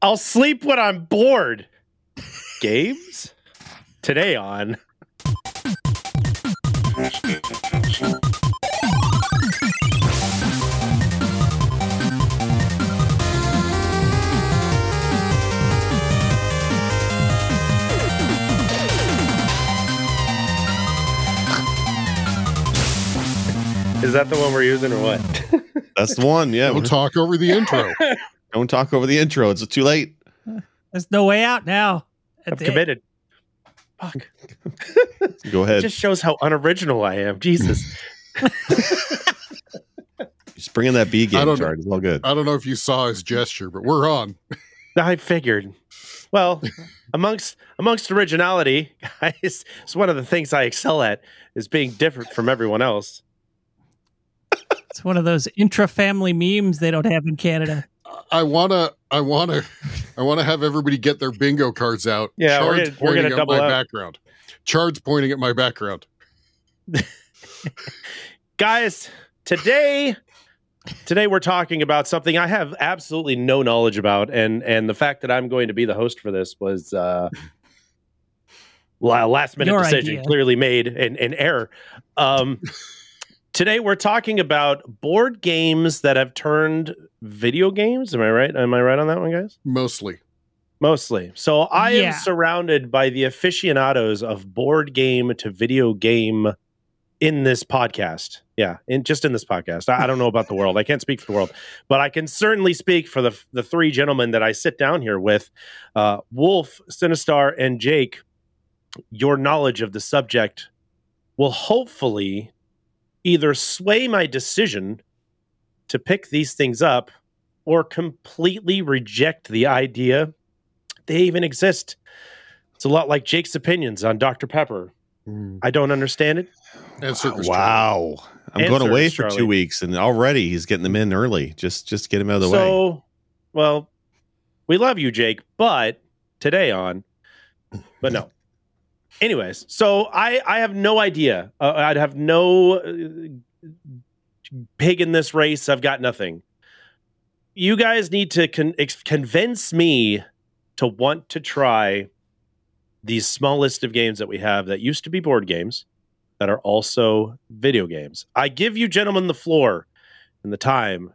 I'll sleep when I'm bored. Games? Today on. Is that the one we're using or what? That's the one. Yeah. We'll talk over the intro. Don't talk over the intro. It's too late. There's no way out now. I'm That's it. committed. Fuck. Go ahead. It just shows how unoriginal I am. Jesus. Just bringing that B I game don't know. It's all good. I don't know if you saw his gesture, but we're on. I figured. Well, amongst amongst originality, guys, it's one of the things I excel at is being different from everyone else. It's one of those intra-family memes they don't have in Canada. I wanna, I wanna, I wanna have everybody get their bingo cards out. Yeah, we're gonna- we're gonna pointing at double my up. background. Chard's pointing at my background. Guys, today today we're talking about something I have absolutely no knowledge about and and the fact that I'm going to be the host for this was uh last minute Your decision idea. clearly made in, in error. Um today we're talking about board games that have turned video games. Am I right? Am I right on that one, guys? Mostly. Mostly. So I Yeah. am surrounded by the aficionados of board game to video game in this podcast. Yeah, in just in this podcast. I, I don't know about the world. I can't speak for the world, but I can certainly speak for the the three gentlemen that I sit down here with, uh, Wolf, Sinistar, and Jake. Your knowledge of the subject will hopefully either sway my decision to pick these things up or completely reject the idea they even exist. It's a lot like Jake's opinions on Dr. Pepper. Mm. I don't understand it. And Circus Charlie. wow. I'm And going away Circus for Charlie. two weeks, and already he's getting them in early. Just, just get him out of the way. so, well, we love you, Jake, but today on, but no. Anyways, so I I have no idea. Uh, I'd have no uh, pig in this race. I've got nothing. You guys need to con- ex- convince me to want to try these small list of games that we have that used to be board games that are also video games. I give you gentlemen the floor and the time.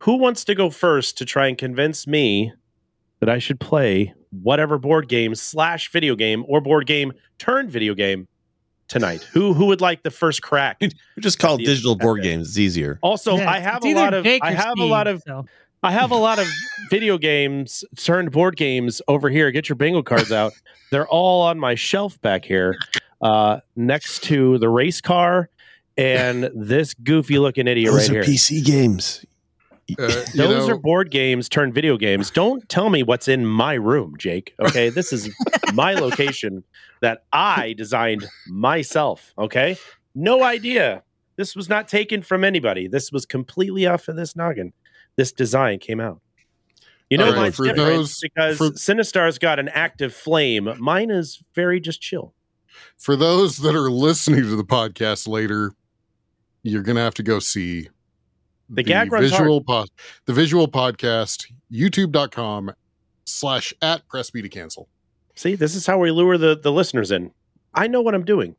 Who wants to go first to try and convince me that I should play whatever board game slash video game or board game turned video game tonight? Who who would like the first crack? we just call the- digital board games. It's easier. Also, Yeah, I have it's a lot of Jake I or have a lot of so. I have a lot of video games turned board games over here. Get your bingo cards out. They're all on my shelf back here, uh, next to the race car and this goofy looking idiot Those right are here. PC games. Uh, Those know, are board games turned video games. Don't tell me what's in my room, Jake. Okay, this is my location that I designed myself. Okay, no idea. This was not taken from anybody. This was completely off of this noggin. This design came out. You know, right, for those- because for- Sinistar's got an active flame. Mine is very just chill. for those that are listening to the podcast later, you're gonna have to go see The gag runs visual pod, the visual podcast, youtube.com slash at press B to cancel. See, this is how we lure the, the listeners in. I know what I'm doing.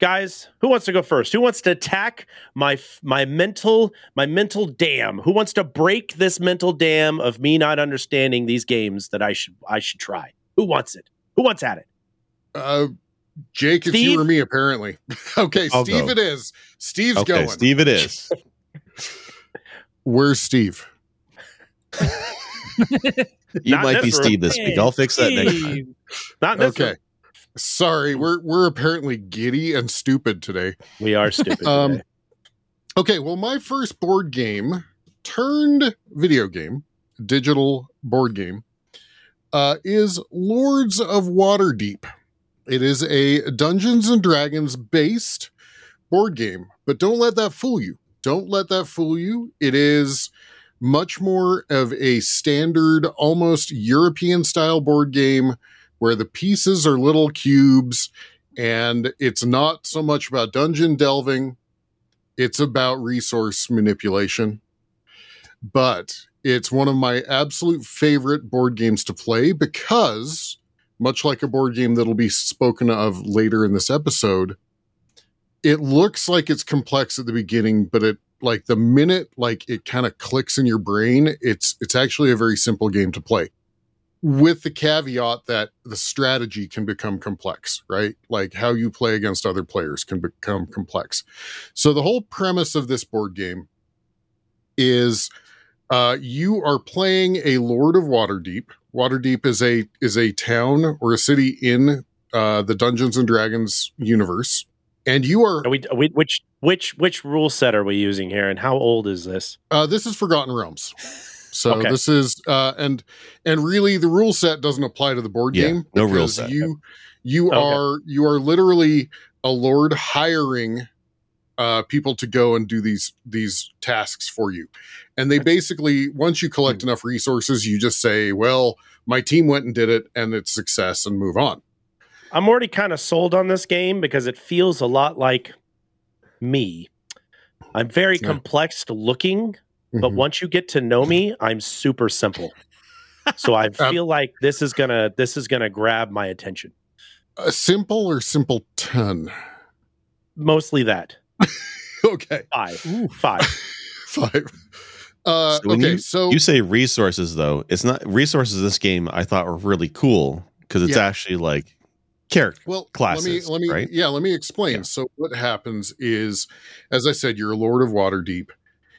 Guys, who wants to go first? Who wants to attack my my mental my mental dam? Who wants to break this mental dam of me not understanding these games that I should I should try? Who wants it? Who wants at it? Uh Jake, it's Steve? you or me, apparently. okay, I'll Steve go. it is. Steve's Okay, going. Steve, it is. Where's Steve? You Not might be room. Steve this week. I'll fix that next time. Not Okay. one. Sorry, we're we're apparently giddy and stupid today. We are stupid. Um, today. Okay, well, my first board game turned video game, digital board game, uh, is Lords of Waterdeep. It is a Dungeons and Dragons based board game, but don't let that fool you. Don't let that fool you. It is much more of a standard, almost European style board game where the pieces are little cubes and it's not so much about dungeon delving it's about resource manipulation but It's one of my absolute favorite board games to play because, much like a board game that'll be spoken of later in this episode, it looks like it's complex at the beginning, but it like the minute like it kind of clicks in your brain, it's it's actually a very simple game to play. With the caveat that the strategy can become complex, right? Like how you play against other players can become complex. So the whole premise of this board game is uh, you are playing a Lord of Waterdeep. Waterdeep is a is a town or a city in uh, the Dungeons and Dragons universe, and you are. Are we, are we which which which rule set are we using here, and how old is this? Uh, this is Forgotten Realms. So Okay. this is uh, and and really the rule set doesn't apply to the board Yeah, game. no rule set. You you Okay. are you are literally a lord hiring uh, people to go and do these these tasks for you, and they basically once you collect Hmm. enough resources, you just say, "Well, my team went and did it, and it's success," and move on. I'm already kind of sold on this game because it feels a lot like me. I'm very Yeah. complex looking, but Mhm. once you get to know me, I'm super simple. So I feel like this is gonna this is gonna grab my attention. Uh, simple or simple ten? Mostly that okay, five, five. five. Uh, So okay, you- so You say resources though. It's not resources. This game I thought were really cool because it's Yeah. actually like character. well classes, let me let me right? yeah let me explain. Yeah. so what happens is as i said you're a lord of waterdeep.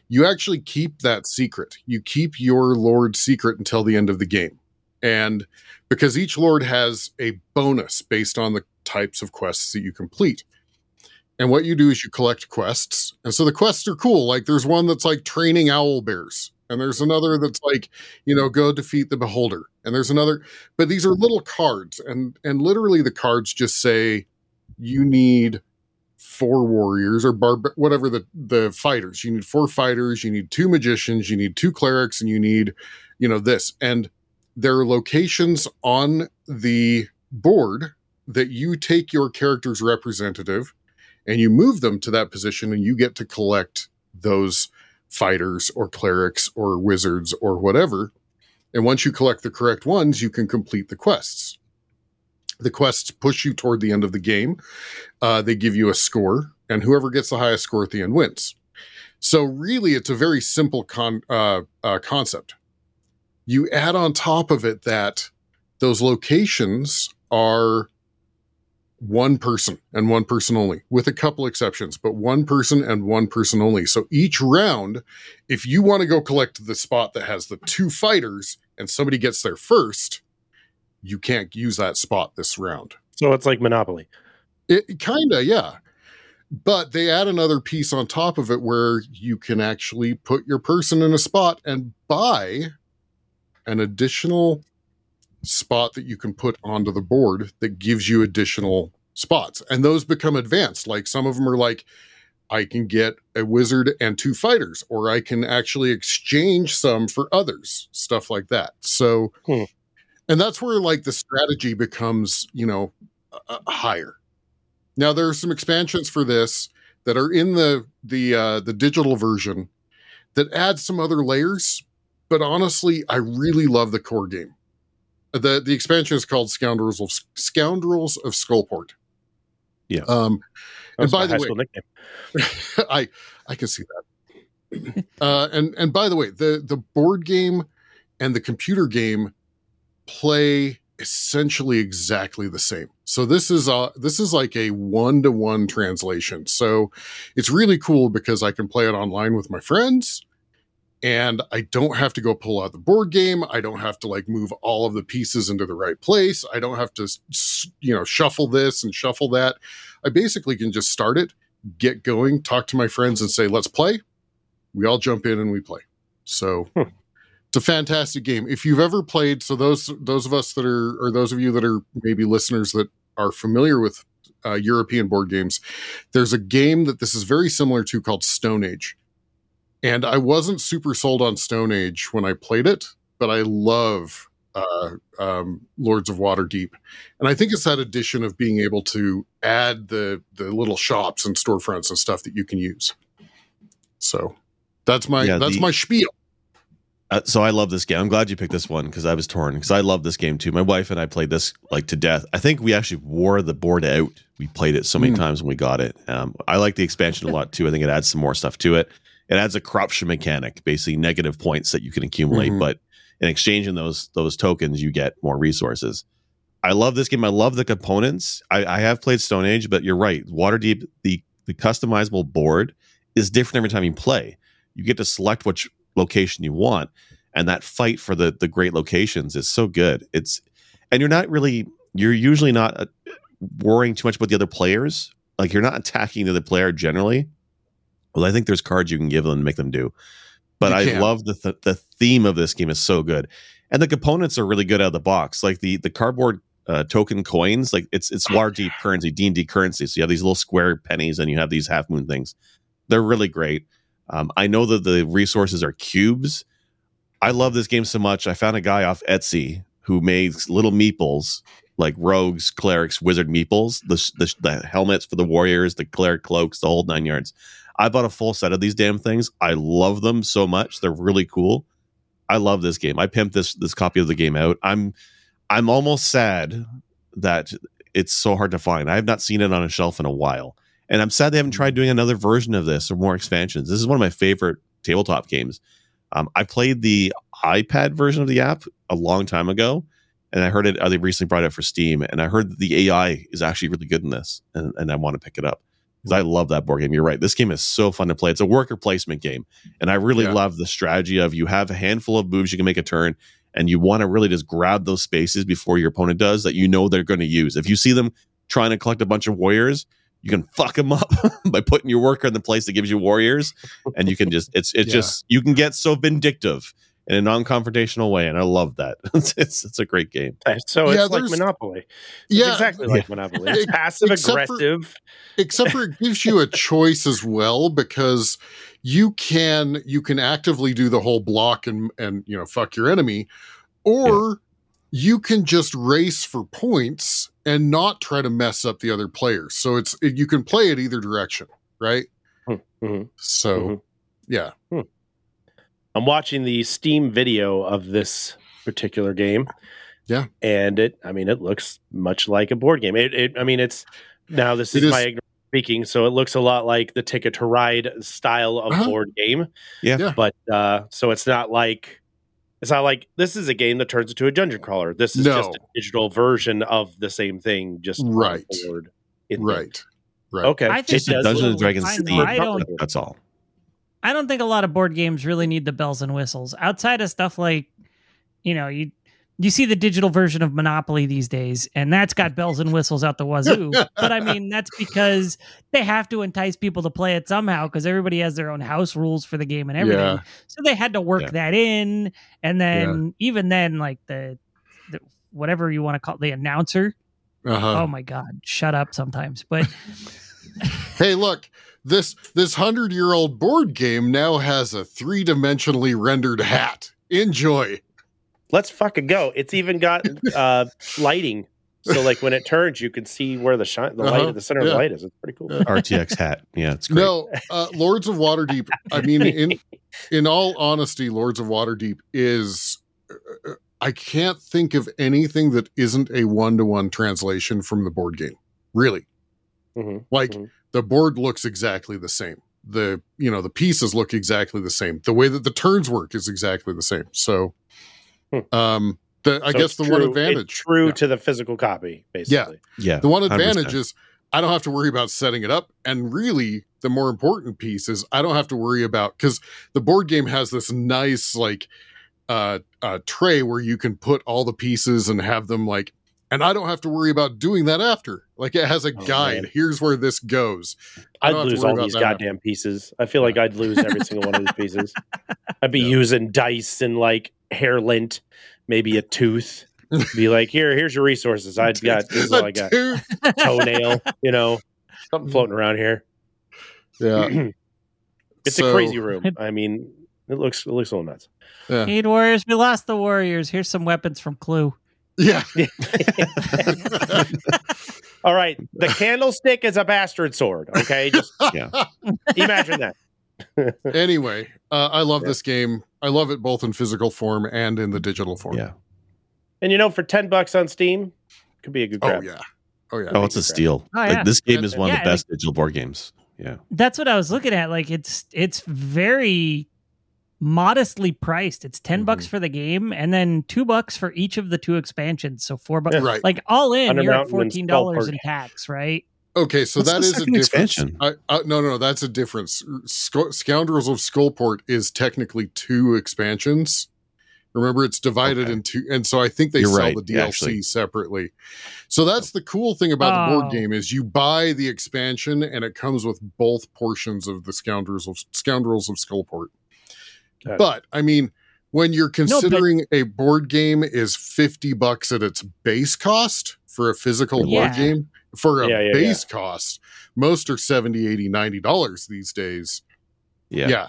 You actually keep that secret. You keep your lord secret until the end of the game. And because each lord has a bonus based on the types of quests that you complete. And what you do is you collect quests. And so the quests are cool. Like there's one that's like training owl bears and there's another that's like you know go defeat the beholder. And there's another but these are little cards. And and literally the cards just say you need four warriors or barb whatever the the fighters. You need four fighters you need two magicians you need two clerics and you need you know this. And there are locations on the board that you take your character's representative and you move them to that position and you get to collect those fighters or clerics or wizards or whatever and once you collect the correct ones, you can complete the quests. The quests push you toward the end of the game. Uh, they give you a score, and whoever gets the highest score at the end wins. So, really, it's a very simple con- uh, uh, concept. You add on top of it that those locations are one person and one person only, with a couple exceptions, but one person and one person only. So each round, if you want to go collect the spot that has the two fighters and somebody gets there first, you can't use that spot this round. So it's like Monopoly. It kind of, yeah. But they add another piece on top of it where you can actually put your person in a spot and buy an additional spot that you can put onto the board that gives you additional spots. And those become advanced. Like some of them are like, I can get a wizard and two fighters, or I can actually exchange some for others, stuff like that. So, Hmm. and that's where like the strategy becomes, you know, uh, higher. Now there are some expansions for this that are in the the uh, the digital version that add some other layers. But honestly, I really love the core game. The The expansion is called Scoundrels of Scoundrels of Skullport. Yeah. Um, was by the way- I I can see that. Uh, and and by the way, the the board game and the computer game play essentially exactly the same. So this is uh this is like a one to one translation. So it's really cool because I can play it online with my friends. And I don't have to go pull out the board game. I don't have to like move all of the pieces into the right place. I don't have to, you know, shuffle this and shuffle that. I basically can just start it, get going, talk to my friends and say, let's play. We all jump in and we play. So Hmm. it's a fantastic game. If you've ever played, so those those of us that are or those of you that are maybe listeners that are familiar with uh, European board games, there's a game that this is very similar to called Stone Age. And I wasn't super sold on Stone Age when I played it, but I love uh, um, Lords of Waterdeep, and I think it's that addition of being able to add the the little shops and storefronts and stuff that you can use. So that's my Yeah, that's the- my spiel. Uh, so I love this game. I'm glad you picked this one because I was torn because I love this game too. My wife and I played this like to death. I think we actually wore the board out. We played it so many Mm. times when we got it. Um, I like the expansion a lot too. I think it adds some more stuff to it. It adds a corruption mechanic, basically negative points that you can accumulate, Mhm. but in exchanging those those tokens, you get more resources. I love this game. I love the components. I, I have played Stone Age, but you're right. Waterdeep, the the customizable board is different every time you play. You get to select which location you want, and that fight for the the great locations is so good. It's and you're not really you're usually not uh, worrying too much about the other players. Like you're not attacking the other player generally. Well, I think there's cards you can give them and make them do. But You I can. love the th- the theme of this game is so good, and the components are really good out of the box. Like the the cardboard uh, token coins, like it's it's Waterdeep currency, D and D currency. So you have these little square pennies, and you have these half moon things. They're really great. Um, I know that the resources are cubes. I love this game so much. I found a guy off Etsy who made little meeples, like rogues, clerics, wizard meeples, the, the, the helmets for the warriors, the cleric cloaks, the whole nine yards. I bought a full set of these damn things. I love them so much. They're really cool. I love this game. I pimped this this copy of the game out. I'm I'm almost sad that it's so hard to find. I have not seen it on a shelf in a while. And I'm sad they haven't tried doing another version of this or more expansions. This is one of my favorite tabletop games. Um, I played the iPad version of the app a long time ago, and I heard it. Uh, they recently brought it for Steam, and I heard the AI is actually really good in this, and, and I want to pick it up because I love that board game. You're right; this game is so fun to play. It's a worker placement game, and I really Yeah. love the strategy of you have a handful of moves you can make a turn, and you want to really just grab those spaces before your opponent does that you know they're going to use. If you see them trying to collect a bunch of warriors, you can fuck them up by putting your worker in the place that gives you warriors, and you can just it's it's Yeah. just you can get so vindictive in a non-confrontational way, and I love that. it's, it's it's a great game. So Yeah, it's like Monopoly. It's Yeah, exactly like Monopoly. It's passive except for- aggressive. except for it gives you a choice as well because you can you can actively do the whole block and and you know fuck your enemy or you can just race for points and not try to mess up the other players so it's it, you can play it either direction right Mhm. so Mhm. yeah I'm watching the Steam video of this particular game. Yeah. And it, I mean, it looks much like a board game. It, it I mean, it's now this It is, is- my ignorance speaking, so it looks a lot like the Ticket to Ride style of Uh-huh. board game. Yeah. Yeah. But uh, so it's not like it's not like this is a game that turns into a dungeon crawler. This is No. just a digital version of the same thing, just on Right. board in right right Okay. I think It's a does Dungeons and Dragons I- theme. I don't- That's all. I don't think a lot of board games really need the bells and whistles outside of stuff like, you know, you you see the digital version of Monopoly these days, and that's got bells and whistles out the wazoo. but I mean, that's because they have to entice people to play it somehow because everybody has their own house rules for the game and everything. Yeah. So they had to work Yeah. that in, and then even then, like the, the whatever you want to call the announcer. uh-huh Oh my god, shut up sometimes. But hey look this this 100 year old board game now has a three-dimensionally rendered hat enjoy Let's fucking go. It's even got uh, lighting. So like when it turns, you can see where the shine, the light Uh-huh. at the center of the light is. It's pretty cool. Yeah. RTX hat. Yeah, it's great. No, uh, Lords of Waterdeep. I mean, in in all honesty, Lords of Waterdeep is. uh, I can't think of anything that isn't a one to one translation from the board game. Really, Mhm. like Mhm. The board looks exactly the same. The you know the pieces look exactly the same. The way that the turns work is exactly the same. So, Hmm. um, the I So guess the true- one advantage, true Yeah. to the physical copy, basically. yeah, yeah The one 100%. advantage is I don't have to worry about setting it up. And really, the more important piece is I don't have to worry about because the board game has this nice, like, uh, uh, tray where you can put all the pieces and have them like, and I don't have to worry about doing that after. Like, it has a Oh, guide. man. Here's where this goes. I I'd don't have to lose all these that. goddamn pieces. I feel like I'd lose every single one of these pieces. I'd be using dice and like hair lint, maybe a tooth. Be like, here, here's your resources. I've got this is all I A got. tooth. Toenail, you know, something mm. floating around here. Yeah. it's So- a crazy room. I mean, it looks it looks a little nuts. Yeah. Need warriors, we lost the warriors. Here's some weapons from Clue. Yeah. All right, the candlestick is a bastard sword. Okay, just Yeah. imagine that. anyway, uh, I love Yeah. this game. I love it both in physical form and in the digital form. Yeah. And you know, for ten bucks on Steam, could be a good Oh yeah. Oh yeah. Oh, it's a steal. Oh, like this game is one of the best digital board games. Yeah. That's what I was looking at. Like it's it's very modestly priced. It's 10 bucks for the game and then 2 bucks for each of the two expansions. So 4 bucks. Yeah. Right. Like all in, Under you're at Mountain and $14 in tax, right? Okay, so What's that the is a difference. expansion? I, uh, no, no, no, that's a difference. Sc- Scoundrels of Skullport is technically two expansions. Remember, it's divided Okay. into, and so I think they You're sell right, the DLC actually. separately. So that's the cool thing about the Oh. board game is you buy the expansion, and it comes with both portions of the Scoundrels of Scoundrels of Skullport. Got. But I mean, when you're but- considering a board game is fifty bucks at its base cost for a physical Yeah. board game, for a Yeah, yeah, base cost, most are 70 80 90 dollars these days. Yeah. Yeah.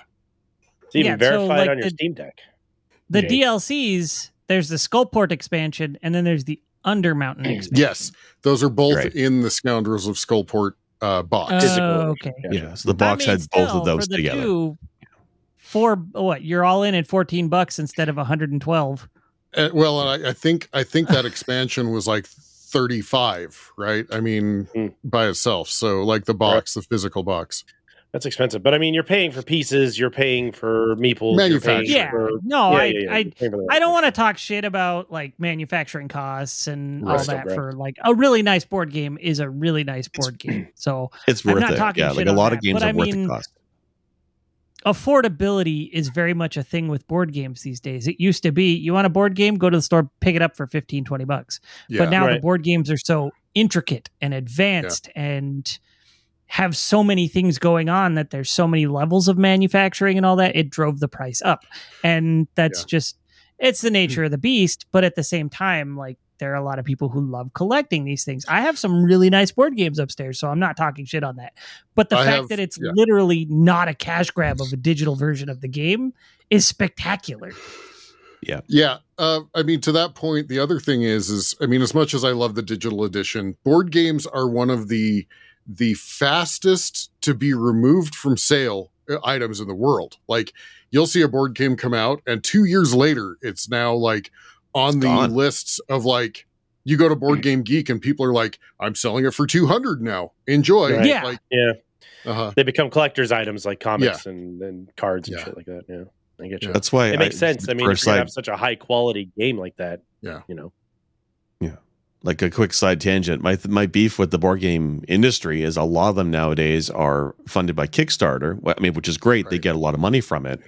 It's even Yeah, so, verified like, on your the- Steam Deck. The Jake. DLCs, there's the Skullport expansion and then there's the Undermountain expansion. Yes. Those are both Right. in the Scoundrels of Skullport uh box. Oh, okay. Gotcha. Yeah. So the But I box mean, had both of those for the together. Two, for what? You're all in at 14 bucks instead of 112. Uh, well, I, I think I think that expansion was like 35, right? I mean, Hmm. by itself. So like the box, the physical box. That's expensive, but I mean, you're paying for pieces, you're paying for meeples, Manufacturing. Yeah. for- No, yeah, I, yeah, yeah, I you're paying for the I don't want to talk shit about like manufacturing costs and all that Right. for like a really nice board game is a really nice board game. So It's I'm worth not it. talking Yeah. shit Like a on lot that, of games but are I worth mean, the cost. Affordability is very much a thing with board games these days. It used to be you want a board game, go to the store, pick it up for 15, 20 bucks. Yeah. But now the board games are so intricate and advanced and have so many things going on that there's so many levels of manufacturing and all that. It drove the price up. And that's Yeah. just it's the nature hmm. of the beast. But at the same time, like there are a lot of people who love collecting these things. I have some really nice board games upstairs, so I'm not talking shit on that. But the I fact have- that it's yeah. literally not a cash grab of a digital version of the game is spectacular. Yeah, Yeah. uh, I mean, to that point, the other thing is, is I mean, as much as I love the digital edition, board games are one of the the fastest to be removed from sale uh, items in the world. Like, you'll see a board game come out, and two years later, it's now like on the gone. lists of like. You go to Board Game Geek, and people are like, "I'm selling it for two hundred now. Enjoy." Right. Yeah. Like, Yeah, uh-huh. they become collector's items like comics and, and cards and Yeah. shit like that. Yeah, I get you. That's why it makes sense. I mean, if you have such a high quality game like that, Yeah. you know, yeah. like a quick side tangent. My my beef with the board game industry is a lot of them nowadays are funded by Kickstarter. I mean, which is great; they get a lot of money from it.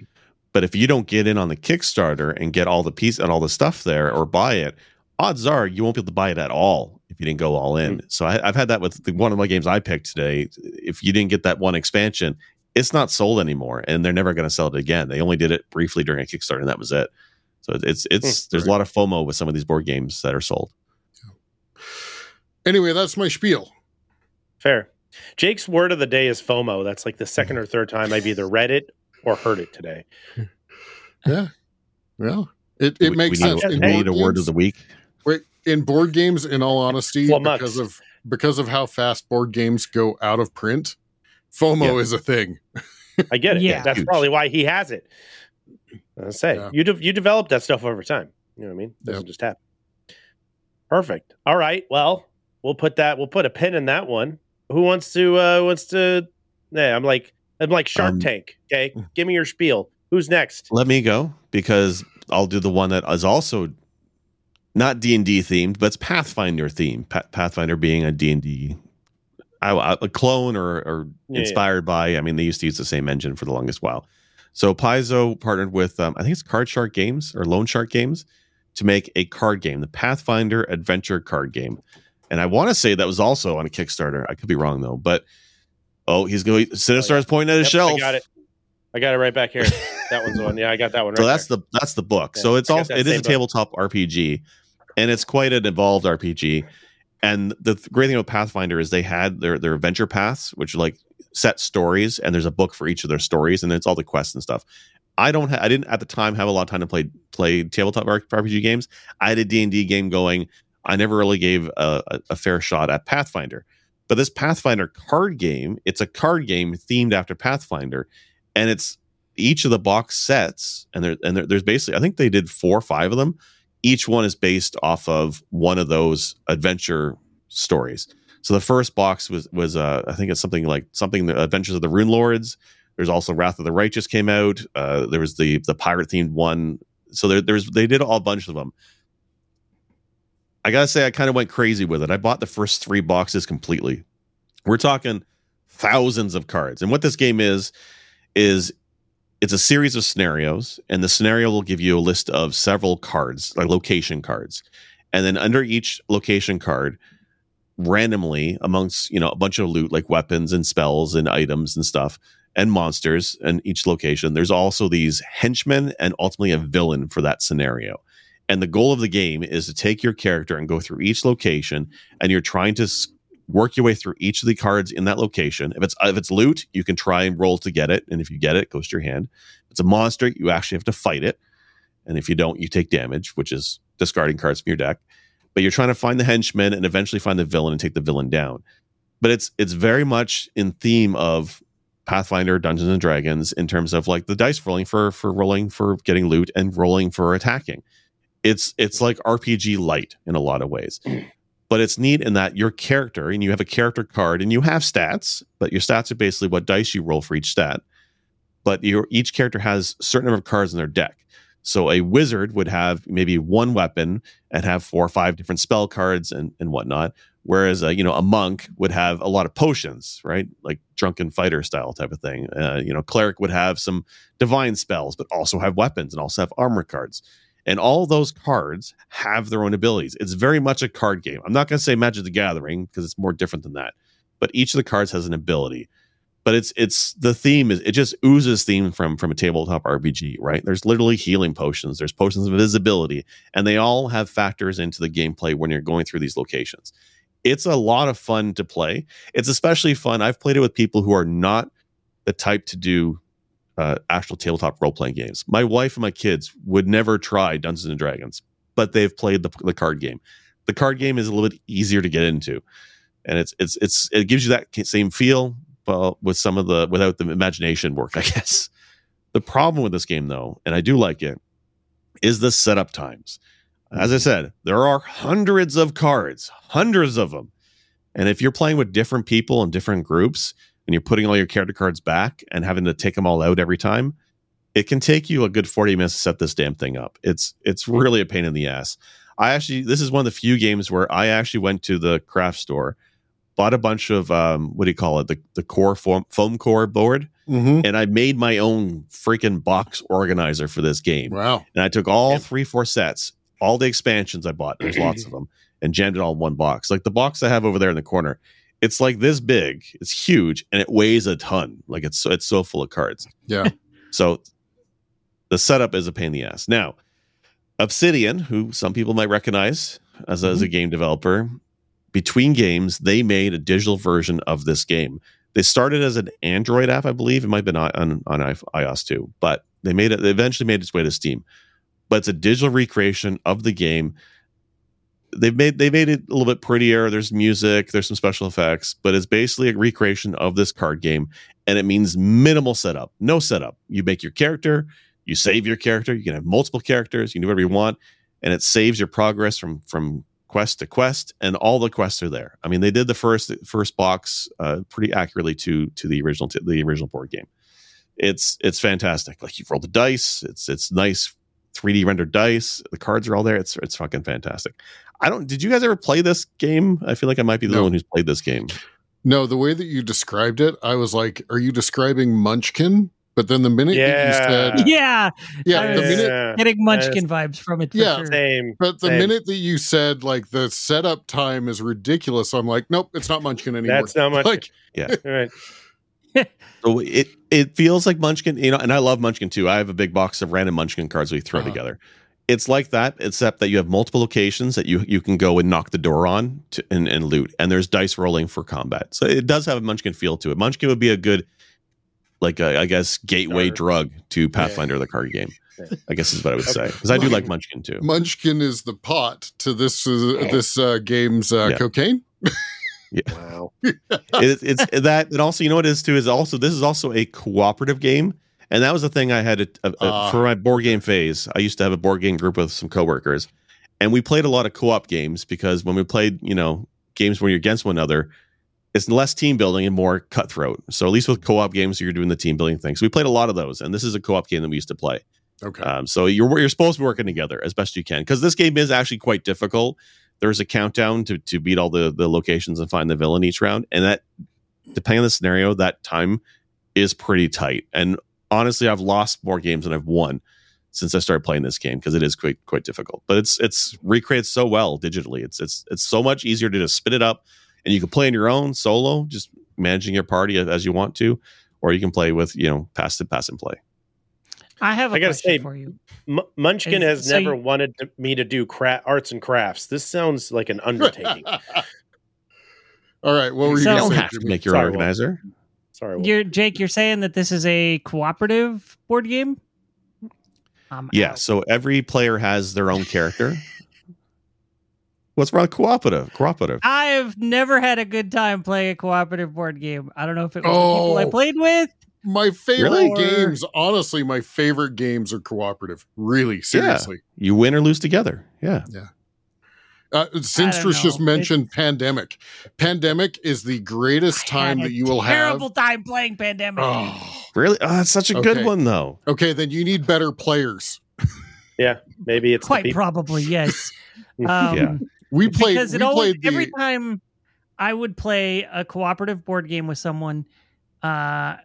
But if you don't get in on the Kickstarter and get all the piece and all the stuff there, or buy it, odds are you won't be able to buy it at all if you didn't go all in. Mm. So I, I've had that with the, one of my games I picked today. If you didn't get that one expansion, it's not sold anymore, and they're never going to sell it again. They only did it briefly during a Kickstarter, and that was it. So it's it's mm. there's a lot of FOMO with some of these board games that are sold. Anyway, that's my spiel. fair. Jake's word of the day is FOMO. That's like the second mm-hmm. or third time I've either read it or heard it today. Yeah, well, it, We- it makes we sense. a- In we need board a word games- of the week. Wait, in board games, in all honesty, Well, because of because of how fast board games go out of print, FOMO Yeah. is a thing. I get it. Yeah. That's Huge. probably why he has it. I say Yeah. you de- you develop that stuff over time. You know what I mean? Doesn't Yep. just happen. Perfect. All right. Well, we'll put that. We'll put a pin in that one. Who wants to? uh Wants to? Yeah, I'm like I'm like Shark Um, Tank. Okay, give me your spiel. Who's next? Let me go because I'll do the one that is also not D and D themed, but it's Pathfinder themed. Pa- Pathfinder being a D and D, a clone or, or Yeah, inspired by. I mean, they used to use the same engine for the longest while. So Paizo partnered with um, I think it's Card Shark Games or Lone Shark Games to make a card game, the Pathfinder Adventure card game. And I want to say that was also on a Kickstarter. I could be wrong though, but oh, he's going. Sinistar oh, is pointing at his Yep, shelf. I got it. I got it right back here. that one's one. Yeah, I got that one. Right so that's there. the that's the book. Yeah, so it's all it is a book. tabletop RPG, and it's quite an evolved RPG. And the th- great thing about Pathfinder is they had their their adventure paths, which are like set stories, and there's a book for each of their stories, and it's all the quests and stuff. I don't. Ha- I didn't at the time have a lot of time to play play tabletop RPG games. I had a D and D game going. I never really gave a, a, a fair shot at Pathfinder. But this Pathfinder card game, it's a card game themed after Pathfinder, and it's each of the box sets, and there and there, there's basically I think they did four or five of them. Each one is based off of one of those adventure stories. So the first box was was uh, I think it's something like something the Adventures of the Rune Lords. There's also Wrath of the Righteous came out. Uh, there was the the pirate themed one. So there, there's they did all bunch of them. I gotta say, I kind of went crazy with it. I bought the first three boxes completely. We're talking thousands of cards, and what this game is is it's a series of scenarios, and the scenario will give you a list of several cards, like location cards, and then under each location card, randomly amongst you know a bunch of loot like weapons and spells and items and stuff and monsters in each location. There's also these henchmen and ultimately a villain for that scenario. And the goal of the game is to take your character and go through each location, and you're trying to work your way through each of the cards in that location. If it's uh, if it's loot, you can try and roll to get it, and if you get it, it goes to your hand. If it's a monster, you actually have to fight it, and if you don't, you take damage, which is discarding cards from your deck. But you're trying to find the henchman and eventually find the villain and take the villain down. But it's it's very much in theme of Pathfinder, Dungeons and Dragons, in terms of like the dice rolling for for rolling for getting loot and rolling for attacking. It's it's like RPG light in a lot of ways. But it's neat in that your character and you have a character card and you have stats but your stats are basically what dice you roll for each stat. But your each character has a certain number of cards in their deck. So a wizard would have maybe one weapon and have four or five different spell cards and, and whatnot whereas a, you know a monk would have a lot of potions right? Like drunken fighter style type of thing. Uh, you know cleric would have some divine spells but also have weapons and also have armor cards and all those cards have their own abilities. It's very much a card game. I'm not going to say Magic the Gathering because it's more different than that. But each of the cards has an ability. But it's it's the theme is it just oozes theme from from a tabletop RPG, right? There's literally healing potions, there's potions of invisibility, and they all have factors into the gameplay when you're going through these locations. It's a lot of fun to play. It's especially fun. I've played it with people who are not the type to do uh, actual tabletop role playing games. My wife and my kids would never try Dungeons and Dragons, but they've played the, the card game. The card game is a little bit easier to get into, and it's it's it's it gives you that same feel, but with some of the without the imagination work, I guess. The problem with this game, though, and I do like it, is the setup times. As I said, there are hundreds of cards, hundreds of them. And if you're playing with different people and different groups, and you're putting all your character cards back and having to take them all out every time, it can take you a good 40 minutes to set this damn thing up. It's it's really a pain in the ass. I actually this is one of the few games where I actually went to the craft store, bought a bunch of um what do you call it? The the core foam, foam core board. Mm-hmm. And I made my own freaking box organizer for this game. Wow. And I took all three, four sets, all the expansions I bought, there's lots of them, and jammed it all in one box. Like the box I have over there in the corner, it's like this big, it's huge, and it weighs a ton. Like it's so it's so full of cards. Yeah. So the setup is a pain in the ass. Now, Obsidian, who some people might recognize as, as a mm-hmm. game developer, between games, they made a digital version of this game. They started as an Android app, I believe. It might have been on, on, on iOS too, but they made it, they eventually made its way to Steam. But it's a digital recreation of the game they've made they made it a little bit prettier. There's music, there's some special effects, but it's basically a recreation of this card game, and it means minimal setup, no setup. You make your character, you save your character. You can have multiple characters. You can do whatever you want, and it saves your progress from from quest to quest, and all the quests are there. I mean, they did the first first box uh, pretty accurately to to the original to the original board game. It's it's fantastic. Like you roll the dice. It's it's nice 3D rendered dice. The cards are all there. It's it's fucking fantastic. I don't. Did you guys ever play this game? I feel like I might be the No. one who's played this game. No, the way that you described it, I was like, "Are you describing Munchkin?" But then the minute that you Yeah. said, Yeah, "Yeah," the was- minute, getting Munchkin vibes from it. For Yeah. sure. Same. but the Same. minute that you said like the setup time is ridiculous, I'm like, "Nope, it's not Munchkin anymore." That's not Munchkin. Like, All right. So it it feels like Munchkin, you know, and I love Munchkin too. I have a big box of random Munchkin cards we throw Uh-huh. together. It's like that, except that you have multiple locations that you you can go and knock the door on to, and, and loot, and there's dice rolling for combat. So it does have a Munchkin feel to it. Munchkin would be a good, like a, I guess, gateway Starter. drug to Pathfinder the card game. Yeah. I guess is what I would say because I do like Munchkin too. Munchkin is the pot to this uh, this uh, game's uh, Yeah. cocaine. Wow. it, it's that and also you know what it is too is also this is also a cooperative game And that was the thing I had to, uh, uh, Ah. for my board game phase. I used to have a board game group with some coworkers, and we played a lot of co-op games because when we played, you know, games where you're against one another, it's less team building and more cutthroat. So at least with co-op games, you're doing the team building thing. So we played a lot of those, and this is a co-op game that we used to play. Okay. Um, so you're you're supposed to be working together as best you can because this game is actually quite difficult. There's a countdown to to beat all the the locations and find the villain each round, and that depending on the scenario, that time is pretty tight. And honestly, I've lost more games than I've won since I started playing this game because it is quite quite difficult. But it's it's recreated so well digitally. It's it's it's so much easier to just spit it up, and you can play on your own solo, just managing your party as you want to, or you can play with you know pass and pass and play. I have a I gotta question say- for you. M- Munchkin Is- has so never you- wanted to, me to do cra- arts and crafts. This sounds like an undertaking. All right. What were you So- You going don't to have to make your Sorry, Will. organizer. Sorry. Will. You're Jake. You're saying that this is a cooperative board game. I'm Yeah, out. so every player has their own character. What's wrong with cooperative? Cooperative. I've never had a good time playing a cooperative board game. I don't know if it was the people I Oh. played with. My favorite Really? games, honestly, my favorite games are cooperative. Really, seriously. You win or lose together. Yeah. Yeah. Uh, Sinstress just know. mentioned Pandemic. Pandemic is the greatest time that you will have. terrible time playing Pandemic. Oh, Really? Oh, that's such a good one though. okay, then you need better players. yeah, maybe it's Quite probably, yes. Um, Yeah. We played. because it we always the. every time I would play a cooperative board game with someone, uh,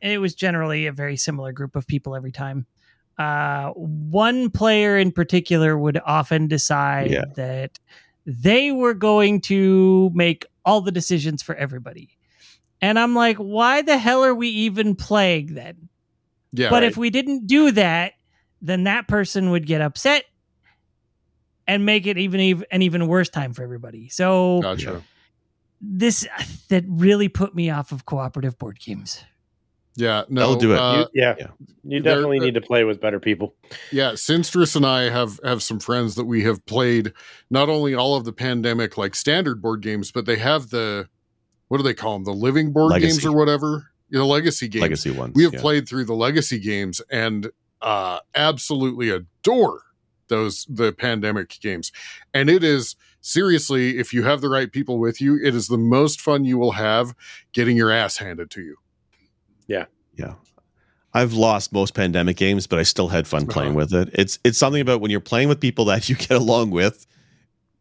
it was generally a very similar group of people every time. Uh, one player in particular would often decide Yeah. that they were going to make all the decisions for everybody. And I'm like, why the hell are we even playing then? yeah, but if we didn't do that, then that person would get upset and make it even ev- an even worse time for everybody. So gotcha. this that really put me off of cooperative board games. Yeah, no, That'll do it. uh, You- yeah, yeah. you There- definitely uh, need to play with better people. Yeah, Sinstress and I have have some friends that we have played not only all of the pandemic like standard board games, but they have the what do they call them? The living board Legacy. games or whatever. You know, legacy games. Legacy ones. We have yeah. played through the legacy games and uh absolutely adore those the pandemic games. And it is seriously, if you have the right people with you, it is the most fun you will have getting your ass handed to you. Yeah. Yeah. I've lost most pandemic games, but I still had fun playing with it. It's it's something about when you're playing with people that you get along with,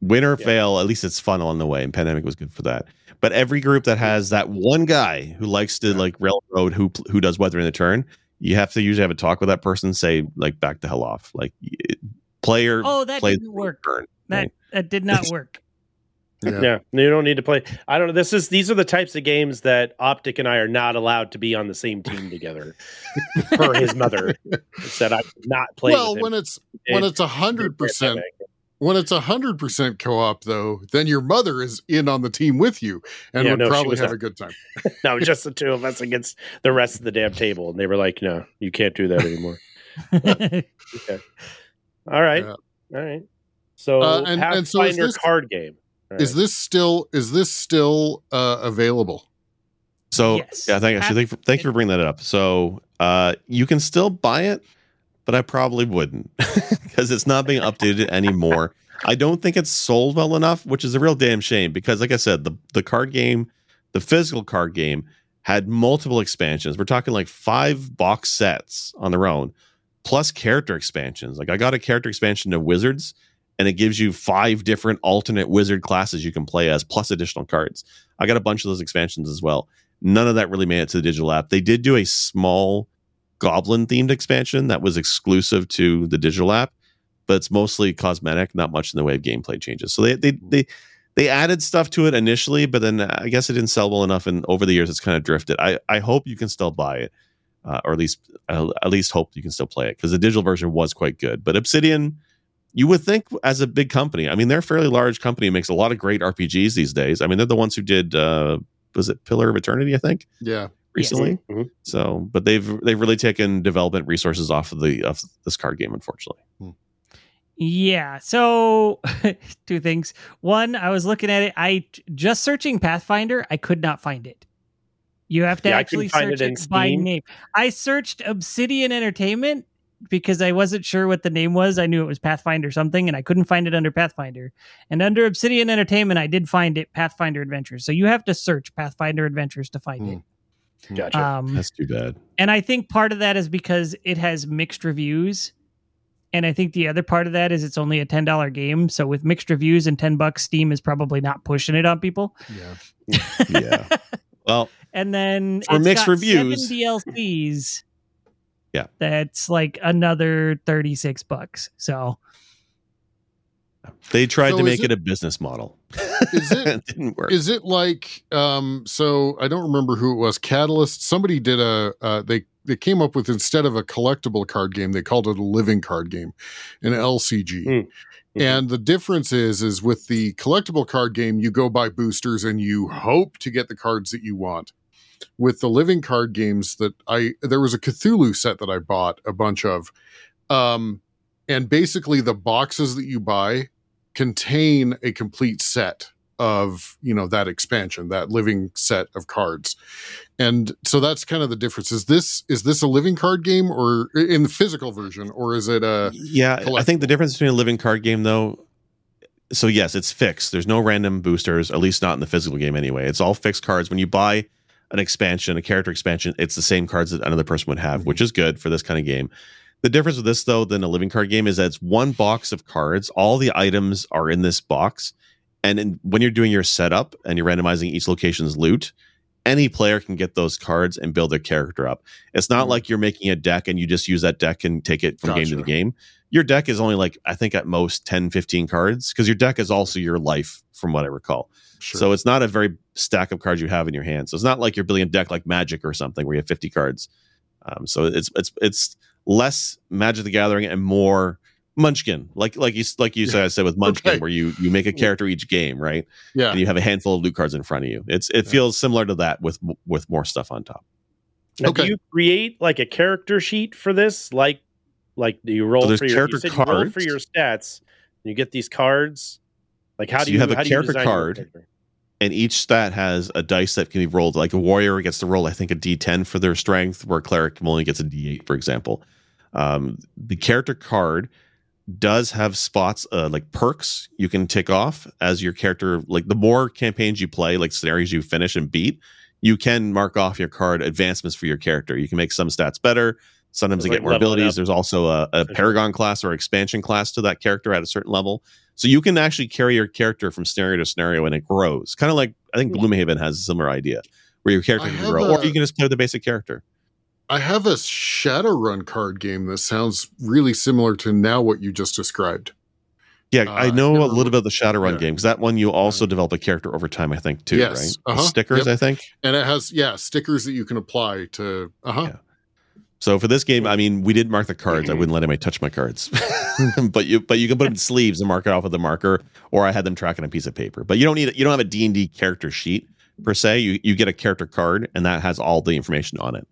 win or Yeah. fail, at least it's fun along the way. And pandemic was good for that. But every group that has that one guy who likes to Yeah. like railroad who who does weather in the turn, you have to usually have a talk with that person, say like back the hell off. Like y- player Oh, that didn't work. turn. That right? that did not work. Yeah. you don't need to play. I don't know. This is these are the types of games that Optic and I are not allowed to be on the same team together. for his mother said, I not play. well, when it's when it's a hundred percent when it's a hundred percent co-op though, then your mother is in on the team with you and Yeah, would no, probably have not. a good time. no, just the two of us against the rest of the damn table, and they were like, "No, you can't do that anymore." okay. All right, Yeah. all right. So, Uh, and- and so is this- card game. All Is this still is this still uh available? So Yes. yeah, thank actually thank, thank you for bringing that up. So uh, you can still buy it, but I probably wouldn't because it's not being updated anymore. I don't think it's sold well enough, which is a real damn shame. Because like I said, the the card game, the physical card game, had multiple expansions. We're talking like five box sets on their own, plus character expansions. Like I got a character expansion to Wizards, and it gives you five different alternate wizard classes you can play as, plus additional cards. I got a bunch of those expansions as well. None of that really made it to the digital app. They did do a small goblin themed expansion that was exclusive to the digital app, but it's mostly cosmetic, not much in the way of gameplay changes. So they they they they added stuff to it initially, but then I guess it didn't sell well enough, and over the years it's kind of drifted. I I hope you can still buy it, uh, or at least uh, at least hope you can still play it because the digital version was quite good. But Obsidian, you would think as a big company, I mean they're a fairly large company, makes a lot of great RPGs these days. I mean they're the ones who did uh, was it Pillar of Eternity, I think Yeah. recently. Mhm. So, but they've they've really taken development resources off of the of this card game, unfortunately. Yeah. So, two things. One, I was looking at it. I just searching Pathfinder, I could not find it. You have to Yeah, actually find search it in it by name. I searched Obsidian Entertainment because I wasn't sure what the name was. I knew it was Pathfinder something, and I couldn't find it under Pathfinder. And under Obsidian Entertainment, I did find it Pathfinder Adventures. So you have to search Pathfinder Adventures to find it. Gotcha. Um, That's too bad. and I think part of that is because it has mixed reviews. And I think the other part of that is it's only a ten dollar game. So with mixed reviews and ten bucks, Steam is probably not pushing it on people. Yeah. Yeah. Well, and then For it's mixed got reviews- seven DLCs. Yeah. that's like another thirty six bucks. So they tried So to make it- it, a business model. Is it- it didn't work. Is it like um so I don't remember who it was Catalyst somebody did a uh, they they came up with instead of a collectible card game they called it a living card game an LCG. Mm. Mhm. And the difference is is with the collectible card game you go buy boosters and you hope to get the cards that you want. With the living card games that I there was a Cthulhu set that I bought a bunch of um and basically the boxes that you buy contain a complete set of you know that expansion that living set of cards and so that's kind of the difference is this is this a living card game or in the physical version or is it a yeah, I think the difference between a living card game, though. So yes, it's fixed. There's no random boosters, at least not in the physical game anyway. It's all fixed cards. When you buy an expansion, a character expansion, it's the same cards that another person would have, Mhm. which is good for this kind of game. The difference with this though than a living card game is that it's one box of cards. All the items are in this box, and in, when you're doing your setup and you're randomizing each location's loot, any player can get those cards and build their character up. It's not Mhm. like you're making a deck and you just use that deck and take it from game to the game. Your deck is only like I think at most 10 15 cards because your deck is also your life from what I recall. sure. So it's not a very stack of cards you have in your hand. So it's not like you're building a deck like Magic or something where you have 50 cards. Um, so it's it's it's less Magic the Gathering and more Munchkin, like like you like you said, I said with Munchkin, Okay. where you you make a character each game, right? yeah And you have a handful of loot cards in front of you. It's it Yeah. feels similar to that with with more stuff on top. Now, Okay. Do you create like a character sheet for this? Like, like do you roll there's for your, character you said you for your stats? You get these cards. Like, how So do you you, have a character card. character? and each stat has a dice that can be rolled. Like a warrior gets to roll, I think, a d10 for their strength, where a cleric only gets a d8, for example. Um, the character card does have spots uh, like perks you can tick off as your character. Like the more campaigns you play, like scenarios you finish and beat, you can mark off your card advancements for your character. You can make some stats better. Sometimes So they like get more abilities. There's also a, a paragon class or expansion class to that character at a certain level. So you can actually carry your character from scenario to scenario and it grows. Kind of like I think. Gloomhaven has a similar idea where your character I can have grow, or you can just play the basic character. I have a Shadowrun card game that sounds really similar to now what you just described. Yeah, Uh, I I've know a little bit of the Shadowrun yeah. game because that one you also develop a character over time. I think too, Yes. right? Uh-huh. Stickers, Yep. I think. And it has, yeah, stickers that you can apply to, uh huh. Yeah. So for this game, I mean, we didn't mark the cards. I mm-hmm. wouldn't let anybody touch my cards, but you but you can put them in sleeves and mark it off with a marker, or I had them track on a piece of paper. But you don't need you don't have a D and D character sheet per se. You you get a character card, and that has all the information on it.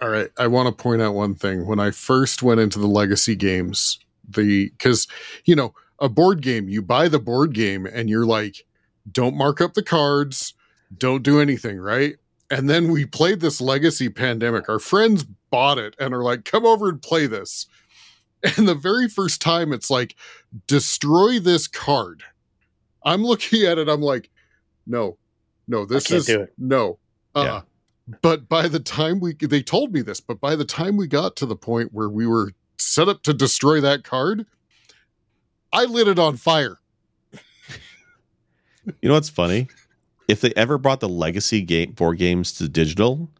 All right. I want to point out one thing. When I first went into the legacy games, the, because, you know, a board game, you buy the board game and you're like, don't mark up the cards, don't do anything, right? And then we played this legacy pandemic. Our friends bought it and are like, come over and play this. And the very first time it's like, destroy this card. I'm looking at it, I'm like, no, no, this is no. Uh Yeah. but by the time we they told me this, but by the time we got to the point where we were set up to destroy that card, I lit it on fire. You know what's funny? If they ever brought the legacy game board games to digital,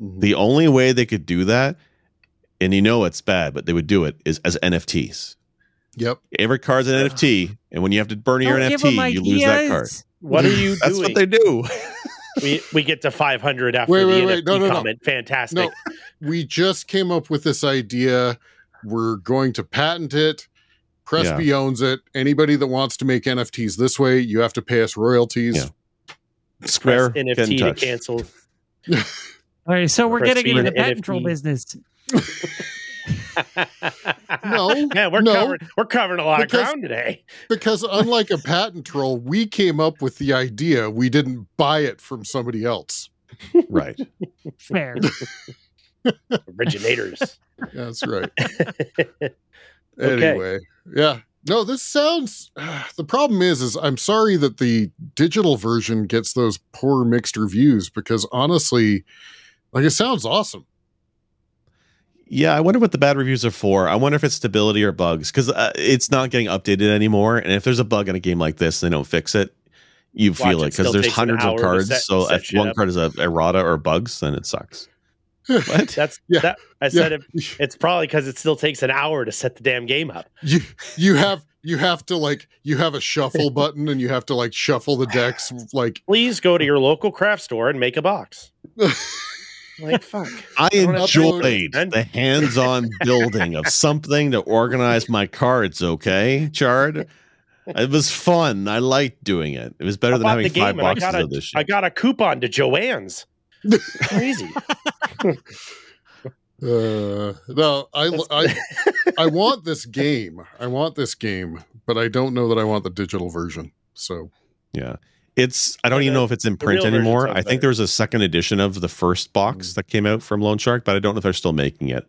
Mm-hmm. the only way they could do that, and you know it's bad, but they would do it is as NFTs. Yep. Every card's an NFT, and when you have to burn your Don't give 'em NFT, you lose that card. What are you That's doing? what they do. we we get to 500 after Wait, the wait, NFT wait. No, no, no. comment. Fantastic. No, we just came up with this idea. We're going to patent it. Press B owns it. Anybody that wants to make NFTs this way, you have to pay us royalties. Yeah. Square, Press NFT to cancel. All right, so we're Press getting into the Steven patent troll business. No, yeah, we're no. covering we're covering a lot Because- of ground today. Because unlike a patent troll, we came up with the idea. We didn't buy it from somebody else. Right. Fair. Originators. That's right. Okay. Anyway, yeah. No, this sounds. Uh, the problem is, is I'm sorry that the digital version gets those poor mixed reviews because honestly, like it sounds awesome. Yeah, I wonder what the bad reviews are for. I wonder if it's stability or bugs because uh, it's not getting updated anymore. And if there's a bug in a game like this, they don't fix it. You Watch, feel it it because there's hundreds of cards. set- so set if one up. card is a errata or bugs, then it sucks. What? That's Yeah. that. I said Yeah. it, it's probably because it still takes an hour to set the damn game up. you you have you have to like you have a shuffle button and you have to like shuffle the decks like Please go to your local craft store and make a box. Like fuck. I don't have to enjoyed the hands-on building of something to organize my cards. Okay, Chard. It was fun. I liked doing it. It was better than having the game five and boxes got a- of this shit. I got a coupon to Joanne's. Crazy. uh no i i i want this game i want this game but i don't know that i want the digital version so Yeah. It's I don't Yeah, even know if it's in print anymore. I think better. there was a second edition of the first box Mm. that came out from Lone Shark, but I don't know if they're still making it.